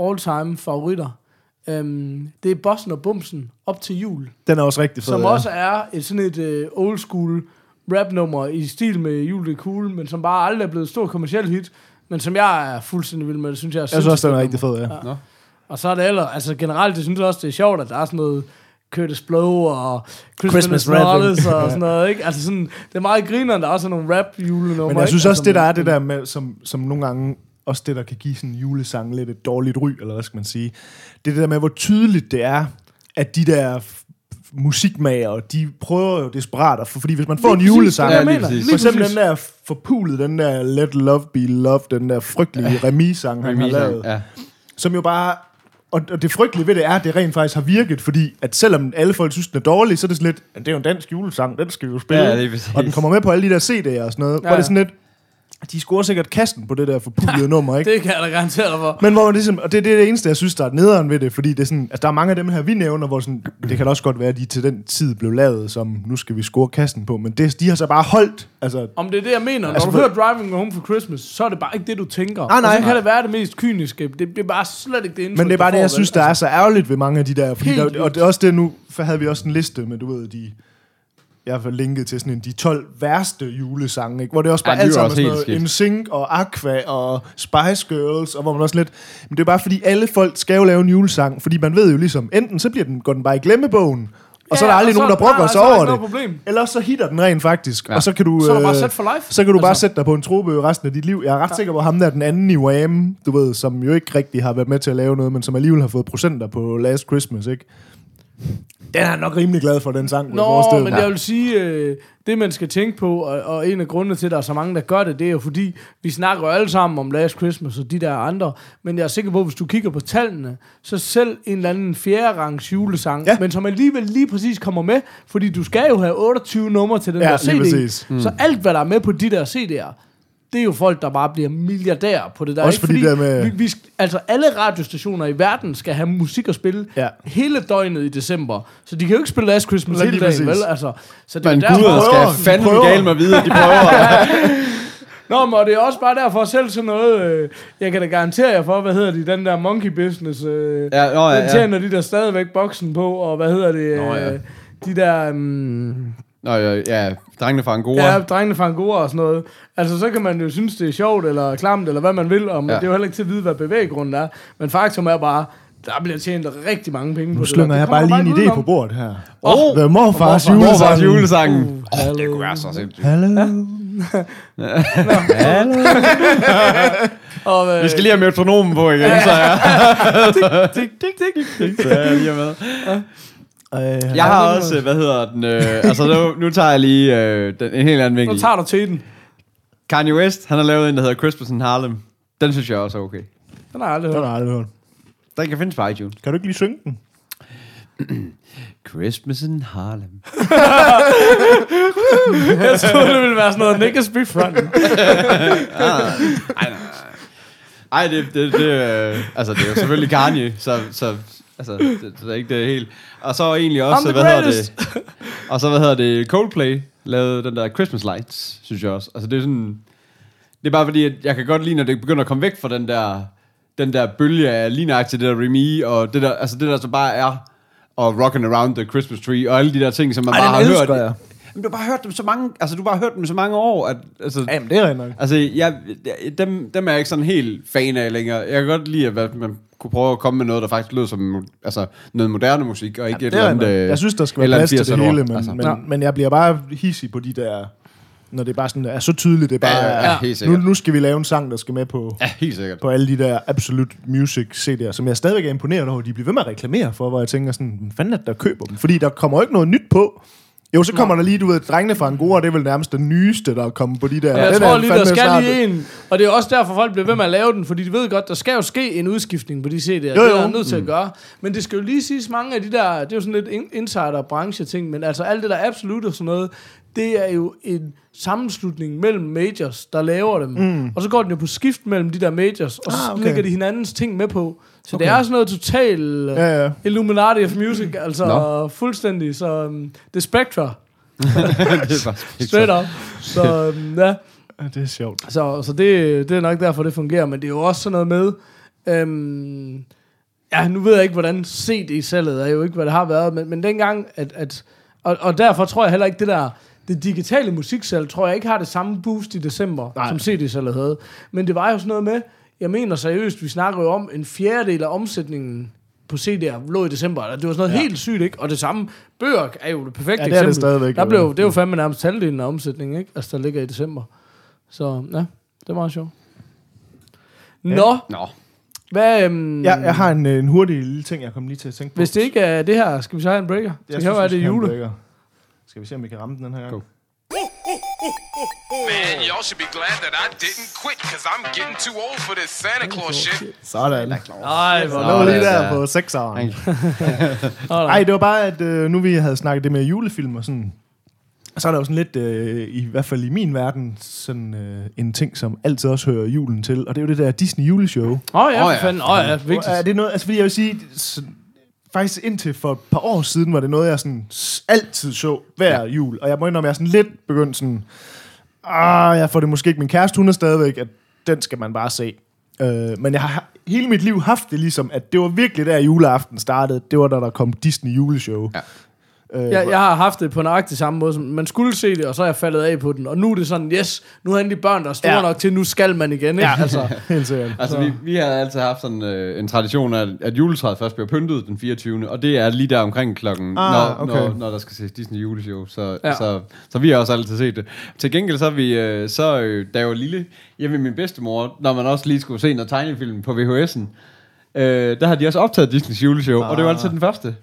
all-time favoritter, um, det er Bossen og Bumsen op til jul. Den er også rigtig fed. som ja. også er et sådan et uh, old school rap-nummer i stil med Jul det cool, men som bare aldrig er blevet et stort kommersielt hit, men som jeg er fuldstændig vild med. Det synes jeg er Jeg synes også, den er rigtig fed, ja. Nå. Og så er det ellers, altså generelt, jeg synes også, det er sjovt, at der er sådan noget Curtis Blow og Christmas, Christmas rapping. og sådan noget, ikke? Altså sådan, det er meget grineren, der er også er nogle rap julenummer. Men jeg synes ikke? også, Altså, det der er det der med, som, som nogle gange også det, der kan give sådan en julesang lidt et dårligt ry, eller hvad skal man sige. Det er det der med, hvor tydeligt det er, at de der musikmager, de prøver jo desperat, at få- fordi hvis man får en Lige præcis, julesang, Ja. For eksempel den der forpulet, den der Let Love Be Love, den der frygtelige remis-sang, han har lavet, Ja. som jo bare... Og, det frygtelige ved det er, at det rent faktisk har virket, fordi at selvom alle folk synes, den er dårlig, så er det sådan lidt, "Men det er jo en dansk julesang, den skal vi jo spille. Ja, og den kommer med på alle de der CD'er og sådan noget, ja. hvor Ja, det er sådan lidt, de scorer sikkert kassen på det der forpulede nummer, ikke? Det kan jeg da garantere dig for. Men hvor man ligesom, og det, det er det eneste, jeg synes, der er nederen ved det, fordi det er sådan, altså, der er mange af dem her, vi nævner, hvor sådan, det kan også godt være, at de til den tid blev lavet, som nu skal vi score kassen på, men det, de har så bare holdt, altså, Om det er det, jeg mener. Når Altså, du for- hører Driving Home for Christmas, så er det bare ikke det, du tænker. Nej, nej. Og så kan det være det mest kyniske. Det, det er bare slet ikke det indtryk, men det er bare du det, jeg synes, der er så ærgerligt ved mange af de der, fordi der, og det er også det nu, for havde vi også en liste med, du ved, de, jeg har linket til sådan en, de 12 værste julesange, ikke? hvor det er også bare Ja, ja, alt er sammen også sådan noget. NSYNC og Aqua og Spice Girls, og hvor man også lidt, men det er bare fordi, alle folk skal jo lave en julesang, fordi man ved jo ligesom, enten så bliver den, går den bare i glemmebogen, og så er der aldrig nogen, der brokker sig er over det. problem. Eller så hitter den rent faktisk, Ja. ja. og så kan du... Så er bare øh, set for life. Så kan du bare Altså. sætte dig på en trobø resten af dit liv. Jeg er ret ja. sikker på, at ham der den anden i Wham, du ved, som jo ikke rigtig har været med til at lave noget, men som alligevel har fået procenter på Last Christmas, ikke? Den er han nok rimelig glad for, den sang. kunne jeg Nå, forestille men mig. jeg vil sige, øh, det man skal tænke på, og, og en af grundene til, at der er så mange, der gør det, det er jo fordi, vi snakker jo alle sammen om Last Christmas og de der andre, men jeg er sikker på, at hvis du kigger på tallene, så selv en eller anden fjerde rangs julesang, ja. Ja. men som alligevel lige præcis kommer med, fordi du skal jo have 28 numre til den Ja, der lige CD. præcis. Mm. Så alt, hvad der er med på de der CD'er, det er jo folk, der bare bliver milliardærer på det der. Også ikke? fordi det er med- vi, vi, altså alle radiostationer i verden skal have musik at spille Ja. hele døgnet i december. Så de kan jo ikke spille Last Christmas hele dagen, præcis. vel? Altså, så det er Men derfor, guder prøver, skal fandme gale mig videre, de prøver. Nå, men og det er også bare derfor selv sådan noget, øh, jeg kan da garantere jer for, hvad hedder de, den der monkey business, øh, Ja, nå, ja, den ja. tjener de der stadigvæk boksen på, og hvad hedder det, Nå, øh, ja. de der, um, Nå, ja, ja, drengene fra Angora. ja, drengene fra Angora og sådan noget. Altså, så kan man jo synes, det er sjovt, eller klamt, eller hvad man vil, og ja. Ja. det er jo heller ikke til at vide, hvad bevæggrunden er. Men faktum er bare, der bliver tjent rigtig mange penge på Nu det. slynger der. jeg bare lige en idé på bordet her. Åh, Oh, The Morfars Morfars julesang. Morfars julesangen. Uh, Åh, hallo. det kunne være så sindssygt. Hallo. Og, øh, Vi skal lige have metronomen på igen, så jeg, tik, tik, tik, tik. så jeg lige med. Øh, Jeg har også, hvad hedder den, øh, altså nu, nu tager jeg lige øh, den, en helt anden Nu vinkel. tager du til den. Kanye West, han har lavet en, der hedder Christmas in Harlem. Den synes jeg også er okay. Den har jeg aldrig Den hørt. har jeg aldrig hørt. Den kan findes på iTunes. Kan du ikke lige synge den? Christmas in Harlem. Jeg troede, det ville være sådan noget Niggas Big Front. Ej, nej, nej. Ej, det, det, det, øh, altså, det er jo selvfølgelig Kanye, så, så altså, det, det er ikke det helt. Og så egentlig også, I'm hvad hedder det? Og så, hvad hedder det, Coldplay lavede den der Christmas Lights, synes jeg også. Altså, det er sådan, det er bare fordi, at jeg kan godt lide, når det begynder at komme væk fra den der, den der bølge af lige nøjagtigt det der Remy, og det der, altså det der så bare er, og Rockin' Around the Christmas Tree, og alle de der ting, som man Ej, bare har hørt. jeg. Men du har bare hørt dem så mange, altså du har bare hørt dem så mange år, at, altså, Jamen, det er rent nok. Altså, jeg, dem, dem er jeg ikke sådan helt fan af længere. Jeg kan godt lide, at man kunne prøve at komme med noget, der faktisk lød som altså, noget moderne musik, og ikke Ja, et det eller er andet... øh, Jeg synes, der skal være en plads til det 80'er hele, men, Altså. men, Ja. men jeg bliver bare hissig på de der... Når det bare sådan er så tydeligt, det er bare... Ja, ja, nu, nu skal vi lave en sang, der skal med på, Ja, helt sikkert. på alle de der Absolute Music CD'er, som jeg stadigvæk er imponeret over, de bliver ved med at reklamere for, hvor jeg tænker sådan, hvad fanden det, der køber dem? Fordi der kommer jo ikke noget nyt på. Jo, så kommer der lige, du ved, drengene fra Angora, det er vel nærmest den nyeste, der er kommet på de der. Ja, jeg Den tror er lige, der skal snart- lige en. Og det er også derfor, folk bliver ved med at lave den, fordi de ved godt, der skal jo ske en udskiftning på de CD'er. Det er jo. der nødt til at gøre. Men det skal jo lige siges, mange af de der, det er jo sådan lidt in- insider-branche-ting, men altså alt det der absolut og sådan noget, det er jo en sammenslutning mellem majors, der laver dem. Mm. Og så går den jo på skift mellem de der majors, og så Ah, ah, okay. lægger de hinandens ting med på. Så okay. Det er sådan noget total ja. Ja, ja. Illuminati of music, altså Nå. fuldstændig. Så um, det er det er bare straight up. Så um, ja. Ja, Det er sjovt. Så, så det, det er nok derfor, det fungerer. Men det er jo også sådan noget med... Øhm, ja, nu ved jeg ikke, hvordan CD-salget er jo ikke, hvad det har været. Men, men dengang, at... at og, og derfor tror jeg heller ikke, det der... Det digitale musiksalg, tror jeg ikke har det samme boost i december, Nej. Som CD-salget havde. Men det var jo sådan noget med... Jeg mener seriøst, vi snakker jo om en fjerdedel af omsætningen på CD'er lå i december. Det var sådan noget ja. helt sygt, ikke? Og det samme, bøger er jo det perfekte Ja, det er det eksempel. stadigvæk, Der jo. blev, det er jo fandme nærmest halvdelen af omsætningen, ikke? Altså, der ligger i december. Så ja, det er meget sjovt. Nå, Nå, hvad, øhm, Ja, jeg har en, øh, en hurtig lille ting, jeg kom lige til at tænke på. hvis det ikke er det her, skal vi så have en breaker? Jeg Det kan synes, være, vi det er skal have en jule. Skal vi se, om vi kan ramme den den her gang? Go. Man, y'all should be glad that I didn't quit, cause I'm getting too old for this Santa Claus shit. Sådan. Nej, hvor var lige det er- der på sekseren. Ej. Nej, det var bare, at øh, nu vi havde snakket det med julefilm og sådan. Så er der jo sådan lidt, øh, i hvert fald i min verden, sådan øh, en ting, som altid også hører julen til, og det er jo det der Disney juleshow. Åh oh, ja, Åh, oh, ja. fanden. Åh oh, ja, vigtigt. Er det noget, altså fordi jeg vil sige, sådan, faktisk indtil for et par år siden, var det noget, jeg sådan altid så hver ja. jul. Og jeg må indrømme, jeg er sådan lidt begyndt sådan, ah, jeg får det måske ikke. Min kæreste, hun er stadigvæk, at den skal man bare se. Øh, men jeg har hele mit liv haft det ligesom, at det var virkelig der juleaften startede. Det var da der kom Disney juleshow. Ja. Øh, Jeg, jeg har haft det på nøjagtig samme måde, som man skulle se det, og så er jeg faldet af på den. Og nu er det sådan, yes, nu er endelig børn, der er store Ja. nok til, nu skal man igen, ikke? Ja, Altså, helt sikkert. Altså, vi, vi har altid haft sådan øh, en tradition, at, at juletræet først bliver pyntet den 24. Og det er lige der omkring klokken, Ah, når, okay. når, når der skal ses Disney juleshow. Så, ja. Ja. så, så vi har også altid set det. Til gengæld så er vi, øh, så øh, da jeg var lille, hjemme med min bedstemor, når man også lige skulle se noget tegnefilm på VHS'en, øh, der har de også optaget Disneys juleshow, ah. og det var altid den første.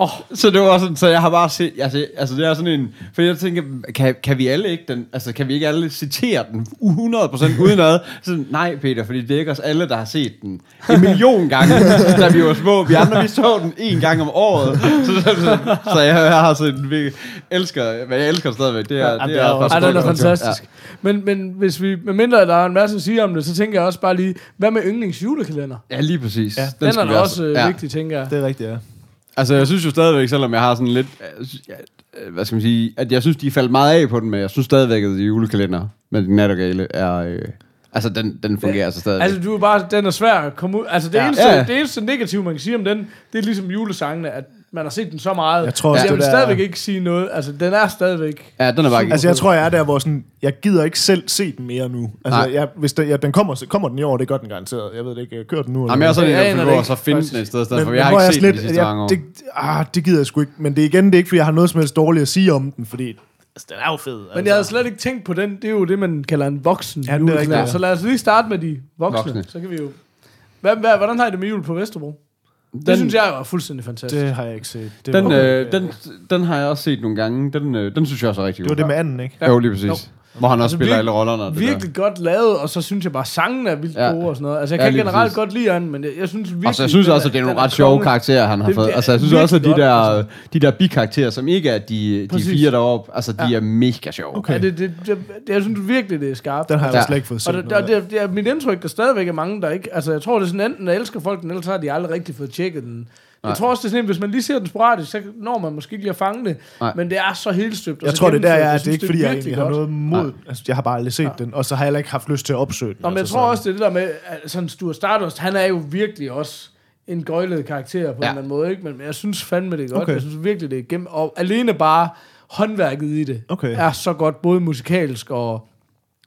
Åh, Så det var sådan, så jeg har bare set, altså, altså det er sådan en, for jeg tænker, kan, kan vi alle ikke den, altså kan vi ikke alle citere den 100% uden noget? Så nej Peter, fordi det er ikke os alle, der har set den en million gange, da vi var små. Vi andre, vi så den en gang om året. Så, så, så, så jeg, jeg har sådan virkelig, elsker, men jeg elsker stadigvæk. Det er, Ja, det det er, er også- faktisk ej, den er fantastisk. Men, men hvis vi, medmindre der er en masse at sige om det, så tænker jeg også bare lige, hvad med yndlings julekalender? Ja. ja, lige præcis. Ja, Den, den er vi da også øh, ja. vigtig, tænker jeg. Det er rigtigt, ja. Altså, jeg synes jo stadigvæk, selvom jeg har sådan lidt... øh, ja, øh, Hvad skal man sige? At jeg synes, de er faldet meget af på den, men jeg synes stadigvæk, at julekalender med den nattergale er... Øh, altså, den, den fungerer altså stadigvæk. Altså, du er bare, den er svær at komme ud. Altså, det, Ja. ja. eneste, Ja. ja. det eneste negative, man kan sige om den, det er ligesom julesangene, at man har set den så meget. Jeg tror også, jeg det vil der- stadigvæk ikke sige noget. Altså, den er stadigvæk... ja, den er bare ikke... Altså, jeg tror, jeg er der, hvor sådan, jeg gider ikke selv se den mere nu. Altså, Nej. jeg, hvis den, ja, den kommer, så kommer den i år, det gør den garanteret. Jeg ved det ikke, jeg kører den nu. eller Jamen, jeg er sådan en, Jeg der ikke, så finde den et sted, men, for men jeg har ikke jeg set er den de sidste mange år. det, ah, det gider jeg sgu ikke. Men det er igen, det er ikke, fordi jeg har noget som helst dårligt at sige om den, fordi altså, den er jo fed. Altså. Men jeg havde slet ikke tænkt på den. Det er jo det, man kalder en voksen Ja, det er. Så lad os lige starte med de voksne. Voksne. voksne. Så kan vi jo... Hvad, hvad, hvordan har I det med jul på Vesterbro? Det Den- synes jeg var fuldstændig fantastisk. Det har jeg ikke set. Det, Den, var, øh, den, den har jeg også set nogle gange. Den, øh, den synes jeg også er rigtig det var god. det med anden, ikke? Jo, lige præcis. Hvor han også Altså, spiller virke- alle rollerne. det der. virkelig godt lavet, og så synes jeg bare, at sangen er vildt Ja. ja. gode og sådan noget. Altså, jeg Ja, kan lige generelt præcis. godt lide den, men jeg, jeg synes virkelig... Og så jeg synes den også, at det er nogle ret sjove karakterer, han har Det- fået. Altså, jeg synes også, at de der, godt, de der bikarakterer, som ikke er de, de Præcis. fire deroppe, altså, de er mega sjove. Okay. Ja, det, det, det, det, jeg synes virkelig, det er skarpt. Den har jeg Ja. ja. slet ikke fået set. Og det, det, af. det, det er mit indtryk, der stadigvæk er mange, der ikke... Altså, jeg tror, det er sådan, enten der elsker folk den, ellers har de aldrig rigtig fået tjekket den. Jeg Nej. tror også, det er sådan, en, hvis man lige ser den sporadisk, så når man måske ikke lige at fange det. Nej. Men det er så helt støbt. og Jeg tror, det er der, gennemført. jeg er. Det er ikke, fordi jeg egentlig har godt. noget mod... Altså, jeg har bare aldrig set ja. den, og så har jeg heller ikke haft lyst til at opsøge den. Nå, men jeg altså, tror så- også, det er det der med, at sådan Stuart Stardust, han er jo virkelig også en gøjlet karakter på Ja. en eller anden måde, ikke? Men jeg synes fandme, det er godt. Okay. Jeg synes virkelig, det er gennem... Og alene bare håndværket i det Okay. er så godt, både musikalsk og,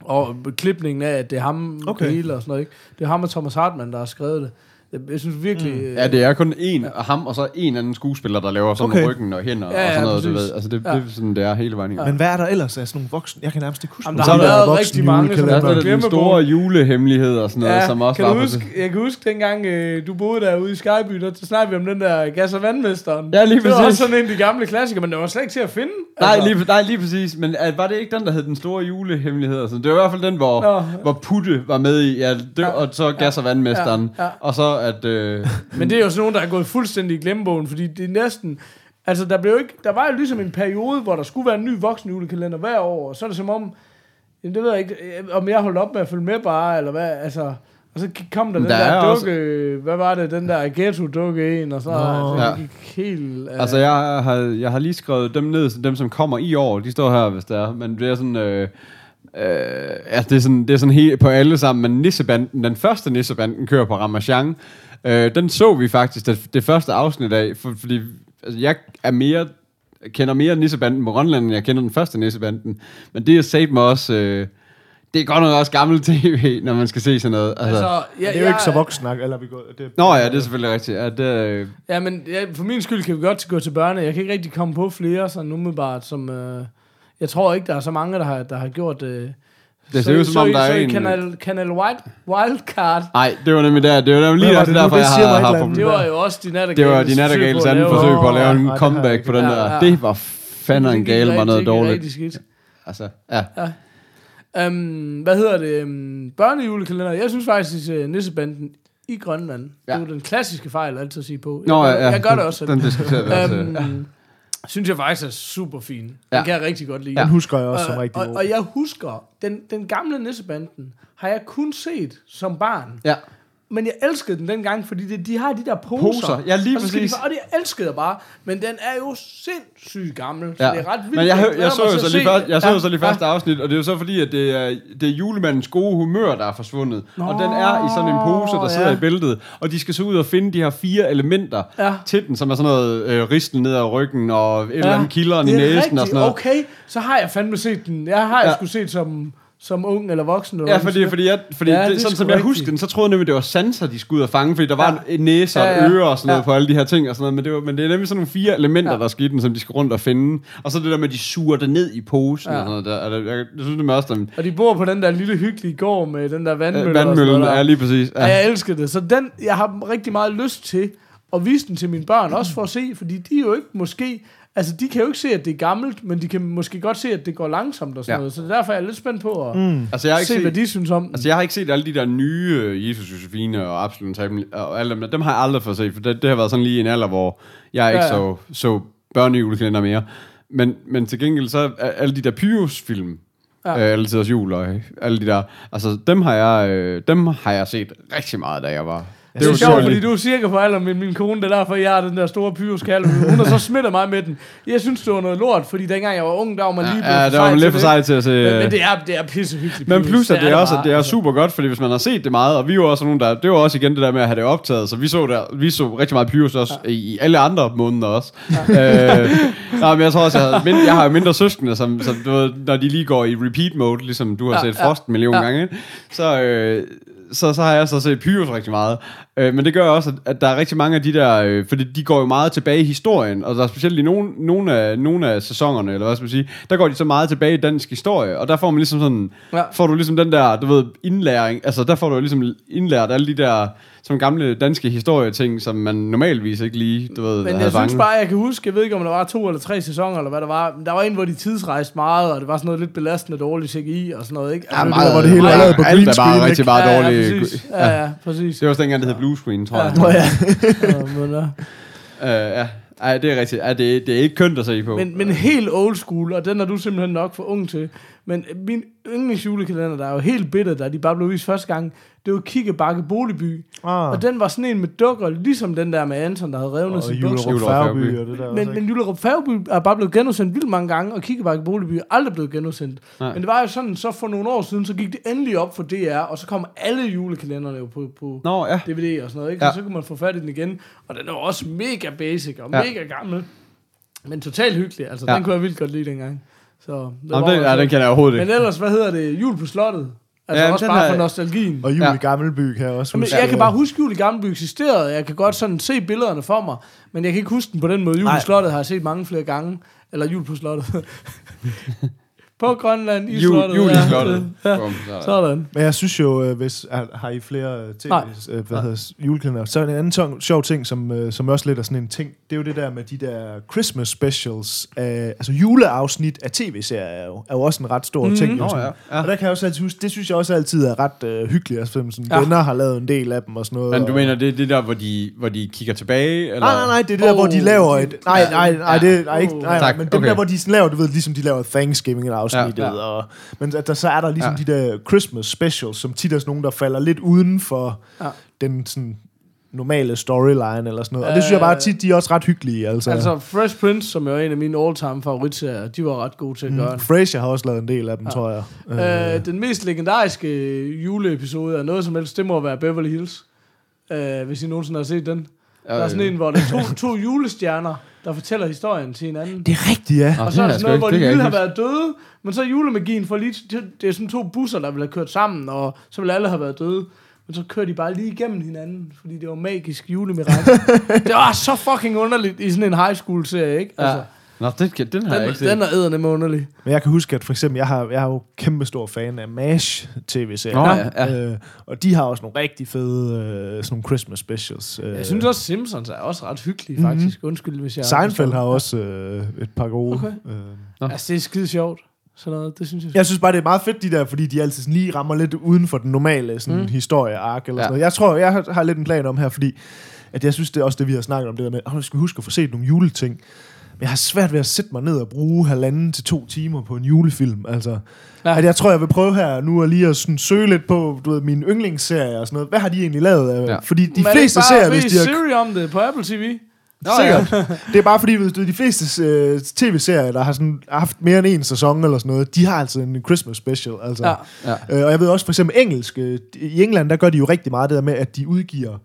og klipningen af, at det er ham Okay. okay. hele og sådan noget, ikke? Det er ham og Thomas Hartmann, der har skrevet det. Jeg, jeg synes virkelig... Mm. Ja, det er kun en af ham, og så en anden skuespiller, der laver sådan Okay. ryggen og hænder Ja, og sådan ja, noget, du præcis. ved. Altså, det, Ja. det er sådan, det er hele vejen igennem. Men hvad er der ellers af sådan nogle voksne? Jeg kan nærmest ikke huske. Jamen, nogen. der har er været voksen rigtig mange, som Der er den store julehemmelighed og sådan noget, Ja, som også kan var du på huske, jeg kan huske dengang, øh, du boede derude i Skyby, der snakkede vi om den der gas- og vandmesteren. Ja, lige Det var præcis. også sådan en af de gamle klassikere, men det var slet ikke til at finde. Nej, lige, nej, lige præcis. Men uh, var det ikke den, der hed Den Store Julehemmelighed? Altså, det var i hvert fald den, hvor, Nå. hvor Putte var med i, ja, Ja. og så Gas og Vandmesteren. Ja, ja. Og så at... Øh, Men det er jo sådan nogen, der er gået fuldstændig i glemmebogen, fordi det er næsten... Altså, der, blev ikke, der var jo ligesom en periode, hvor der skulle være en ny voksen julekalender hver år, og så er det som om... Jamen, det ved jeg ikke, øh, om jeg holdt op med at følge med bare, eller hvad, altså... Og så kom der Men den der der, er der også- dukke, hvad var det, den der ghetto-dukke en, og så Nå. det Ja. gik helt... øh, altså, jeg har, jeg har lige skrevet dem ned, dem som kommer i år. De står her, hvis det er. Men det er sådan... Øh, Øh, ja, det er sådan, det er sådan helt på alle sammen, men Nissebanden, den første Nissebanden kører på Ramachan. Øh, den så vi faktisk det, det første afsnit af, for, fordi altså, jeg er mere kender mere Nissebanden på Grønland, end jeg kender den første Nissebanden. Men det er sat mig også... Øh, det er godt nok også gammel tv, når man skal se sådan noget. Altså, altså, altså, ja, Det er jo ikke så voksen eller er vi gået... Det, Nå ja, det er selvfølgelig rigtigt. Ja, det, øh, Ja, men ja, for min skyld kan vi godt gå til børne. Jeg kan ikke rigtig komme på flere, sådan umiddelbart, som... Øh, jeg tror ikke, der er så mange, der har, der har gjort øh, Det ser ud som om, der er en- Kanal, Kanal White, Wildcard. Nej, det var nemlig der. Det var nemlig lige også det derfor, Det jeg har, eller andet. Det problemer. var jo også de nattergale. Det var de nattergales anden forsøg på at lave Nå, en det comeback på den der. Det var fandme gale var noget dårligt. Rigtig skidt. Altså, ja. Um, hvad hedder det? Um, børnejulekalender. Jeg synes faktisk, at uh, Nissebanden i Grønland, ja. Det er jo den klassiske fejl altid at sige på. Nå, jeg, ja, ja. jeg gør det også. Den diskuterer vi også. Um, synes jeg faktisk er super fin. Den Ja. kan jeg rigtig godt lide. Den husker jeg også som og, rigtig og, god. og jeg husker, den, den gamle Nissebanden har jeg kun set som barn. Ja. Men jeg elskede den dengang, fordi det, de har de der poser. Poser, ja, lige og præcis. De, og det elskede jeg bare. Men den er jo sindssygt gammel, så Ja. det er ret vildt. Men jeg, jeg, jeg, så jo så lige først, jeg så jo så lige første afsnit, og det er jo så fordi, at det er, det er julemandens gode humør, der er forsvundet. Nå, og den er i sådan en pose, der sidder ja. i bæltet. Og de skal så ud og finde de her fire elementer Ja. til den, som er sådan noget øh, ristel ned ad ryggen, og et eller andet kilderen i næsen rigtigt. og sådan noget. Okay, så har jeg fandme set den. Jeg har jeg Ja. set som, som ung eller voksen. Eller Ja, fordi, fordi, jeg, fordi Ja, ja, det er det, sådan som jeg rigtigt. husker den, så troede jeg nemlig, det var sanser, de skulle ud og fange, fordi der var Ja. en næse og Ja, ja, ja. ja. ører og sådan noget Ja. på alle de her ting og sådan noget, men det, var, men det er nemlig sådan nogle fire elementer, Ja. ja. der skete den, som de skal rundt og finde. Og så det der med, at de suger det ned i posen Ja. ja. og sådan noget. Der, og det, jeg, jeg synes det med også, Og de bor på den der lille hyggelige gård med den der vandmølle. øh, og vandmøllen er lige præcis. Ja. Ja. Jeg elsker det. Så den, jeg har rigtig meget lyst til at vise den til mine børn, også for at se, fordi de er jo ikke måske... Altså, de kan jo ikke se, at det er gammelt, men de kan måske godt se, at det går langsomt og sådan ja. Noget. Så derfor er jeg lidt spændt på at mm. Altså, jeg har ikke se, set, hvad de synes om den. Altså, jeg har ikke set alle de der nye øh, Jesus, Josefine og Absolut og alle dem. Dem har jeg aldrig fået set, for det, det har været sådan lige en alder, hvor jeg ikke Ja, ja. så, så børnejulekalender mere. Men, men til gengæld så er alle de der Pyrus-film, Ja. ja. øh, alle tiders jul og øh, alle de der, altså dem har jeg, øh, dem har jeg set rigtig meget, da jeg var... Det er jo jo sjovt, fordi du er cirka på alder med min kone, det er derfor, jeg har den der store pyroskal. Hun har så smittet mig med den. Jeg synes, det var noget lort, fordi dengang jeg var ung, der var man lige blevet Ja, det var man lidt for det. sej til at se. Men, øh, men det er, det er pissehyggeligt. Men plus, at det er også bare, det er super godt, fordi hvis man har set det meget, og vi er jo også nogen, der... Det var også igen det der med at have det optaget, så vi så, der, vi så rigtig meget Pyrus også ja. i, alle andre måneder også. Ja. øh, nej, men jeg tror også, jeg, havde, jeg har jo mindre søskende, som, som du ved, når de lige går i repeat mode, ligesom du har Ja, ja, set ja, Frost en million ja. ja. gange, så... Øh, så, så har jeg så set Pyrus rigtig meget. Øh, men det gør også, at, at der er rigtig mange af de der... Øh, fordi de går jo meget tilbage i historien, og der er specielt i nogle, nogle, af, nogle af sæsonerne, eller hvad skal man sige, der går de så meget tilbage i dansk historie, og der får man ligesom sådan... Ja. Får du ligesom den der, du ved, indlæring, altså der får du ligesom indlært alle de der som gamle danske historieting, som man normalvis ikke lige, du ved, Men jeg synes fanget. bare, jeg kan huske, jeg ved ikke, om der var to eller tre sæsoner, eller hvad der var. Men der var en, hvor de tidsrejste meget, og det var sådan noget lidt belastende dårlig CGI og sådan noget, ikke? Ja, Altså, meget, hvor det hele lavet på alt er bare rigtig meget ja, ja, dårligt. præcis. Ja, ja, præcis. Det var også dengang, det hed blue screen, tror jeg. Nå ja. Ja, men, ja. Øh, ja. Ej, det er rigtigt. Ej, det, det er ikke kønt at se på. Men, men helt old school, og den er du simpelthen nok for ung til. Men min yndlingsjulekalender, der er jo helt bitter, da de bare blev vist første gang, det var Kikkebakke Boligby. Ah. Og den var sådan en med dukker, ligesom den der med Anton, der havde revnet Og sit bukser. Julerup Julerup Færgeby og det der. Men, men Julerup Færgeby er bare blevet genudsendt vildt mange gange, og Kikkebakke Boligby er aldrig blevet genudsendt. Nej. Men det var jo sådan, så for nogle år siden, så gik det endelig op for DR, og så kom alle julekalenderne jo på, på Nå, ja. DVD og sådan noget, ikke? Ja. Ja. Så kunne man få fat i den igen. Og den er også mega basic og Ja. mega gammel. Men totalt hyggelig. Altså, ja. den kunne jeg vildt godt lide dengang. Så, det Jamen, det, ja, den kender jeg overhovedet Men ikke. ellers, hvad hedder det? Jul på slottet. Altså Ja, også den bare har for nostalgien. Og jul Ja. i Gammelby kan jeg også Jamen, huske. jeg kan bare huske, Jul i Gammelby eksisterede. Jeg kan godt sådan se billederne for mig. Men jeg kan ikke huske den på den måde. Jul på slottet har jeg set mange flere gange. Eller jul på slottet. på Grønland, i Jul, slottet. jul i ja. slottet. Ja. Bum, så- Sådan. Men jeg synes jo, øh, hvis har, har I flere øh, tv, Nej. øh, hvad hedder julekalender, så er en anden sjov, sjov ting, som, øh, som også lidt er sådan en ting, det er jo det der med de der Christmas specials, af, altså juleafsnit af tv-serier er jo, er jo også en ret stor Mhm. ting. jo Nå, sådan. ja. ja. Og der kan jeg også altid huske, det synes jeg også altid er ret øh, hyggeligt, altså sådan, Ja. venner har lavet en del af dem og sådan noget. Men du og, mener, det er det der, hvor de, hvor de kigger tilbage? Eller? Nej, nej, nej, det er det der, Oh, hvor de laver et... Nej, nej, nej, det nej, ikke, Oh. nej, nej men dem okay. der, hvor de sådan laver, du ved, ligesom de laver Thanksgiving-afsnittet, Ja, ja, ja. ja. og, men at der, så er der ligesom Ja. de der Christmas specials, som tit er sådan nogle, der falder lidt uden for Ja. den sådan normale storyline eller sådan noget. Og det synes jeg bare tit, de er også ret hyggelige, altså. Altså, Fresh Prince, som er en af mine all-time favoritserier, de var ret gode til at gøre mm, det. Frasier har også lavet en del af dem, ja. tror jeg. Øh, den mest legendariske juleepisode er noget som helst, det må være Beverly Hills. Øh, hvis I nogensinde har set den. Der er sådan en, hvor der er to, to julestjerner, der fortæller historien til hinanden. det er rigtigt, ja. Og så er har der jeg sådan noget, hvor de ville have været døde, men så er julemagien for lige... Det, er sådan to busser, der ville have kørt sammen, og så ville alle have været døde. Men så kører de bare lige igennem hinanden, fordi det var magisk julemirakel. det var så fucking underligt i sådan en high school serie, ikke? Ja. Nå, det, kan- den har jeg den, ikke set. den er eddernem underlig. Men jeg kan huske, at for eksempel, jeg har, jeg er jo kæmpe stor fan af MASH tv-serier. Nå, ja, ja. Øh, og de har også nogle rigtig fede øh, sådan nogle Christmas specials. Øh, Jeg synes også, Simpsons er også ret hyggelige, faktisk. Undskyld, hvis jeg... Seinfeld har også øh, et par gode. Okay. Øh. Altså, det er skide sjovt. Sådan noget, det synes jeg. Jeg synes bare, det er meget fedt, de der, fordi de altid sådan lige rammer lidt uden for den normale sådan, mm. historieark. Eller Ja. sådan noget. Jeg tror, jeg har, har lidt en plan om her, fordi at jeg synes, det er også det, vi har snakket om, det der med, at oh, vi skal huske at få set nogle juleting. Jeg har svært ved at sætte mig ned og bruge halvanden til to timer på en julefilm. Altså, Ja. ja. at jeg tror, jeg vil prøve her nu at lige at sådan søge lidt på du ved, mine yndlingsserier og sådan noget. Hvad har de egentlig lavet? Af? Ja. Ja. Fordi de Men fleste serier, bare hvis de har... Siri om det på Apple TV? Sikkert. Det er bare fordi, hvis du, de fleste øh, tv-serier, der har sådan, haft mere end en sæson eller sådan noget, de har altså en Christmas special. Altså. Ja. Ja. Øh, og jeg ved også for eksempel engelsk. øh, I England, der gør de jo rigtig meget det der med, at de udgiver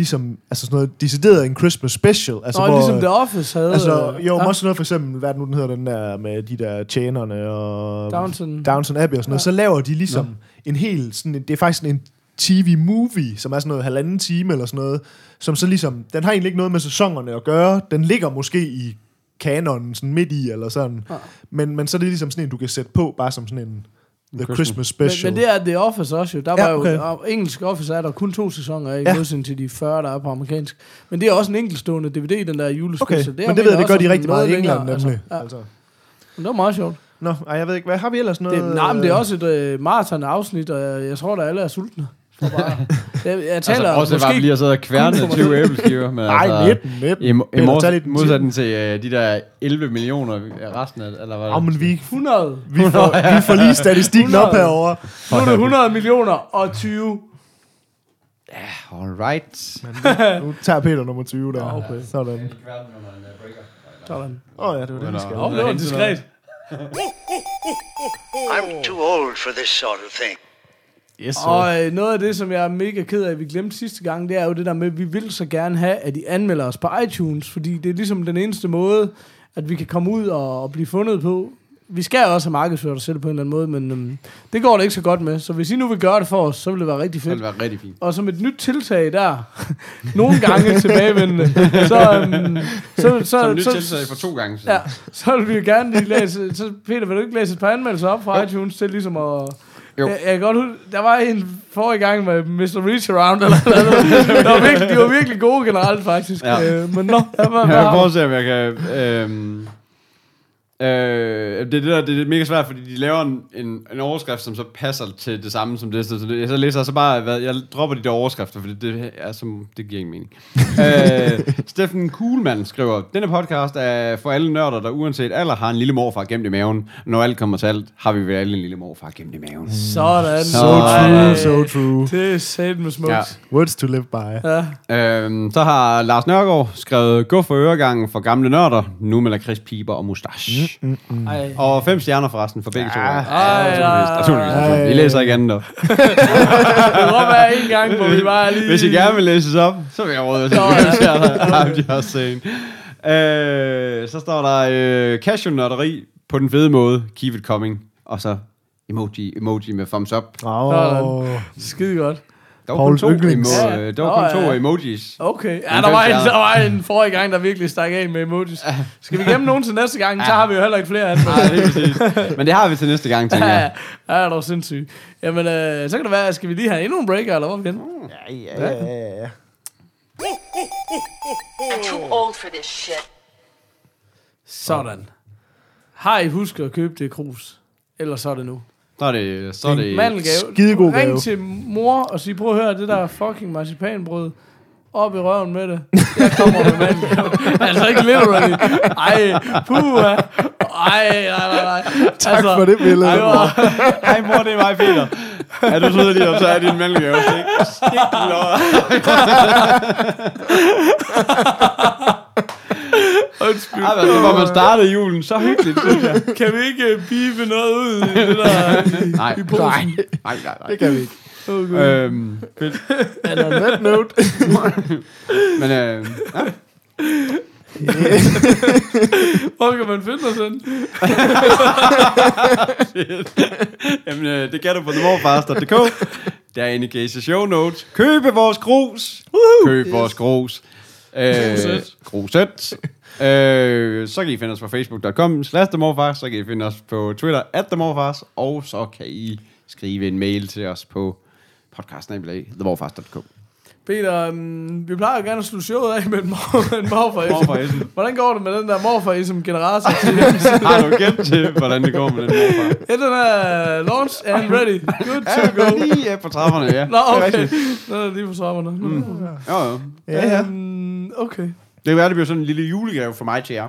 ligesom, altså sådan noget decideret en Christmas special. Altså, Nå, ligesom The Office havde... Altså, øh, jo, ja. også noget for eksempel, hvad er nu, den hedder, den der med de der tjenerne og Downton. Downton Abbey og sådan noget, så laver de ligesom en hel, sådan en, det er faktisk en TV-movie, som er sådan noget halvanden time eller sådan noget, som så ligesom, den har egentlig ikke noget med sæsonerne at gøre, den ligger måske i kanonen sådan midt i, eller sådan, Ja. men, men så er det ligesom sådan en, du kan sætte på, bare som sådan en The Christmas. Christmas, Special. Men, men det er The Office også jo. Der Ja, var jo okay. og engelsk Office er der kun to sæsoner af, i Ja. modsætning til de 40, der er på amerikansk. Men det er også en enkeltstående DVD, den der Okay, julespecial. men det ved jeg, det gør de rigtig meget i England, længere, nemlig. Altså, ja. Altså. Men det var meget sjovt. Nå, ej, jeg ved ikke, hvad har vi ellers noget? Det, nej, men det er også et øh, maraton-afsnit, og jeg, jeg tror, der alle er sultne. Jeg, jeg taler Altså, også måske... bare lige at sidde og kværne kun for 20 æbleskiver. Men Nej, altså, 19, 19. I, i mors, modsætning til uh, de der 11 millioner af resten af, eller hvad? Ja, men vi, 100. vi, får, vi får lige statistikken op 100. herovre. Nu er det 100 millioner og 20. All right. Nu tager Peter nummer 20 der. Okay. Sådan. Sådan. Åh oh, ja, det var det, vi skal. Åh, oh, det var diskret. I'm too old for this sort of thing. Yes, sir. Og øh, noget af det, som jeg er mega ked af, at vi glemte sidste gang, det er jo det der med, at vi vil så gerne have, at de anmelder os på iTunes, fordi det er ligesom den eneste måde, at vi kan komme ud og, og blive fundet på. Vi skal også have markedsført os selv på en eller anden måde, men øhm, det går det ikke så godt med. Så hvis I nu vil gøre det for os, så vil det være rigtig Det fedt. ville være rigtig fint. Og som et nyt tiltag der, nogle gange tilbagevendende, så, øhm, så, så, Som nyt så, tiltag for to gange siden. Ja, så vil vi gerne lige læse... Så Peter, vil du ikke læse et par anmeldelser op fra iTunes til ligesom at... Jo. Jeg, jeg kan godt huske, der var en forrige gang med Mr. Reach Around, eller noget. Var virkelig, de var virkelig gode generelt, faktisk. Ja. Ja. Øh, men nå, der var, Jeg var, prøver at se, om jeg kan... Øhm, øh, det, er det, der, det er mega svært, fordi de laver en, en, en overskrift, som så passer til det samme som det. Så det- jeg så læser jeg så bare, hvad, jeg dropper de der overskrifter, fordi det, er som, det giver ingen mening. øh, Steffen Kuhlmann skriver, denne podcast er for alle nørder, der uanset alder har en lille morfar gemt i maven. Når alt kommer til alt, har vi vel alle en lille morfar gemt i maven. sådan. So Ej, true, so true. Det er sat med smukt. Ja. Words to live by. ja. Øhm, så har Lars Nørgaard skrevet, gå for øregangen for gamle nørder, nu med lakrids, piber og mustache. Mm, mm. Ej. Og fem stjerner forresten for begge to. Ja. Ja, Ej, naturligvis. Vi læser ikke andet dog. Det må være en gang, hvor vi bare lige... Hvis I gerne vil læses op, så vil jeg råde til fem stjerner. Også set. Øh, så står der øh, casual-nørderi på den fede måde. Keep it coming. Og så emoji, emoji med thumbs up. Åh, Skide godt. Der var kun Pauls to, yndlings. emo, Ja. øh, der var kun Nå, to ja. emojis. Okay. Ja, Men der var, en, der var en forrige gang, der virkelig stak af med emojis. Skal vi gemme nogen til næste gang, så har vi jo heller ikke flere af dem. Nej, det er præcis. Men det har vi til næste gang, tænker jeg. ja, ja, det var sindssygt. Jamen, øh, så kan det være, skal vi lige have endnu en breaker, eller hvad vi kan? ja, ja, ja, ja. I'm too old for this shit. Sådan. Har I husket at købe det krus? Ellers så er det nu. Så er det... Så er det Mandelgave. skidegod gave. Ring til mor og sig, prøv at høre det der fucking marcipanbrød. Op i røven med det. Jeg kommer med mandelgave. altså ikke literally. Ej, puha. Ej, nej, nej, nej. Tak altså, for det billede. Ej, hvor, Hej mor, det er mig, Peter. Er du sød lige, og så er din mandelgave. Stik, stik lov. undskyld. Ej, altså, hvor man startede julen. Så hyggeligt, synes jeg. Kan vi ikke uh, bibe noget ud i det der Nej, i posen? nej, nej, nej. Det kan vi ikke. Oh, Gud. Øhm, fedt. And on that note, Men øh, ja. Hvor kan man finde os hen? Jamen, øh, det kan du på themorfars.dk. Der er inde i show notes. Købe vores grus. Køb vores grus. Øh, Gruset. Øh, så kan I finde os på facebook.com slash. Så kan I finde os på Twitter at. Og så kan I skrive en mail til os på podcasten themorfars.dk. Peter, um, vi plejer jo gerne at slutte showet af med en, mor, en morfar Morfar-ism. Hvordan går det med den der morfar som generator? Har du gæt til, hvordan det går med den morfar? ja, den er launch and ready. Good to go. Lige på trapperne, ja. Nå, er okay. det er lige på sommerne. Mm. Jo, jo. ja, ja. Um, okay. Det kan være, det bliver sådan en lille julegave for mig til jer.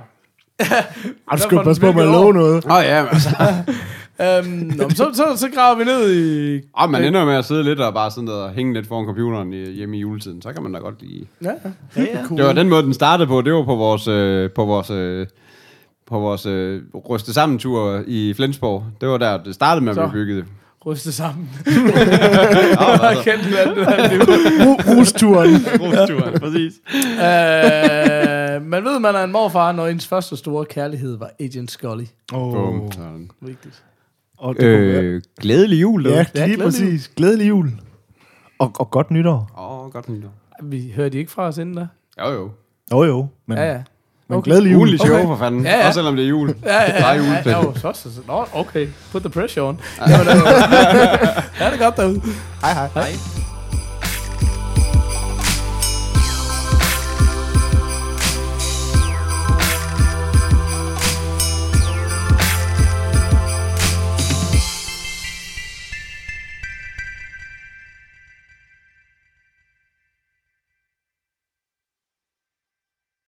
Ej, du skal var passe på med at love noget. Åh oh, ja, men altså. Øhm, nå, men så, så, så graver vi ned i... Oh, man ender med at sidde lidt og bare sådan der, og hænge lidt foran computeren i, hjemme i juletiden. Så kan man da godt lige... Ja, ja. ja, cool. Det var den måde, den startede på. Det var på vores, øh, på vores, øh, på vores øh, ryste sammen tur i Flensborg. Det var der, det startede med at blive bygget. Ryste sammen. Der liv. Ru- Rusturen. Rusturen, præcis. øh, man ved, man er en morfar, når ens første store kærlighed var Agent Scully. Oh. Bum. Sådan. Vigtigt. Og det Øh, glædelig jul, ja, ja. lige glædelig præcis. Glædelig jul. Og, og godt nytår. Åh, oh, godt nytår. Vi hørte de ikke fra os inden da? Jo, jo. Jo jo, men, Ja, ja. Men Okay. glædelig jul. Show, Okay. for fanden. Ja, ja. Også selvom det er jul. Ja, ja, Der er ja, ja, ja, jo, så, så, så, nå, okay. Put the pressure on. Ja, det er godt derude. Hej hej. Hej.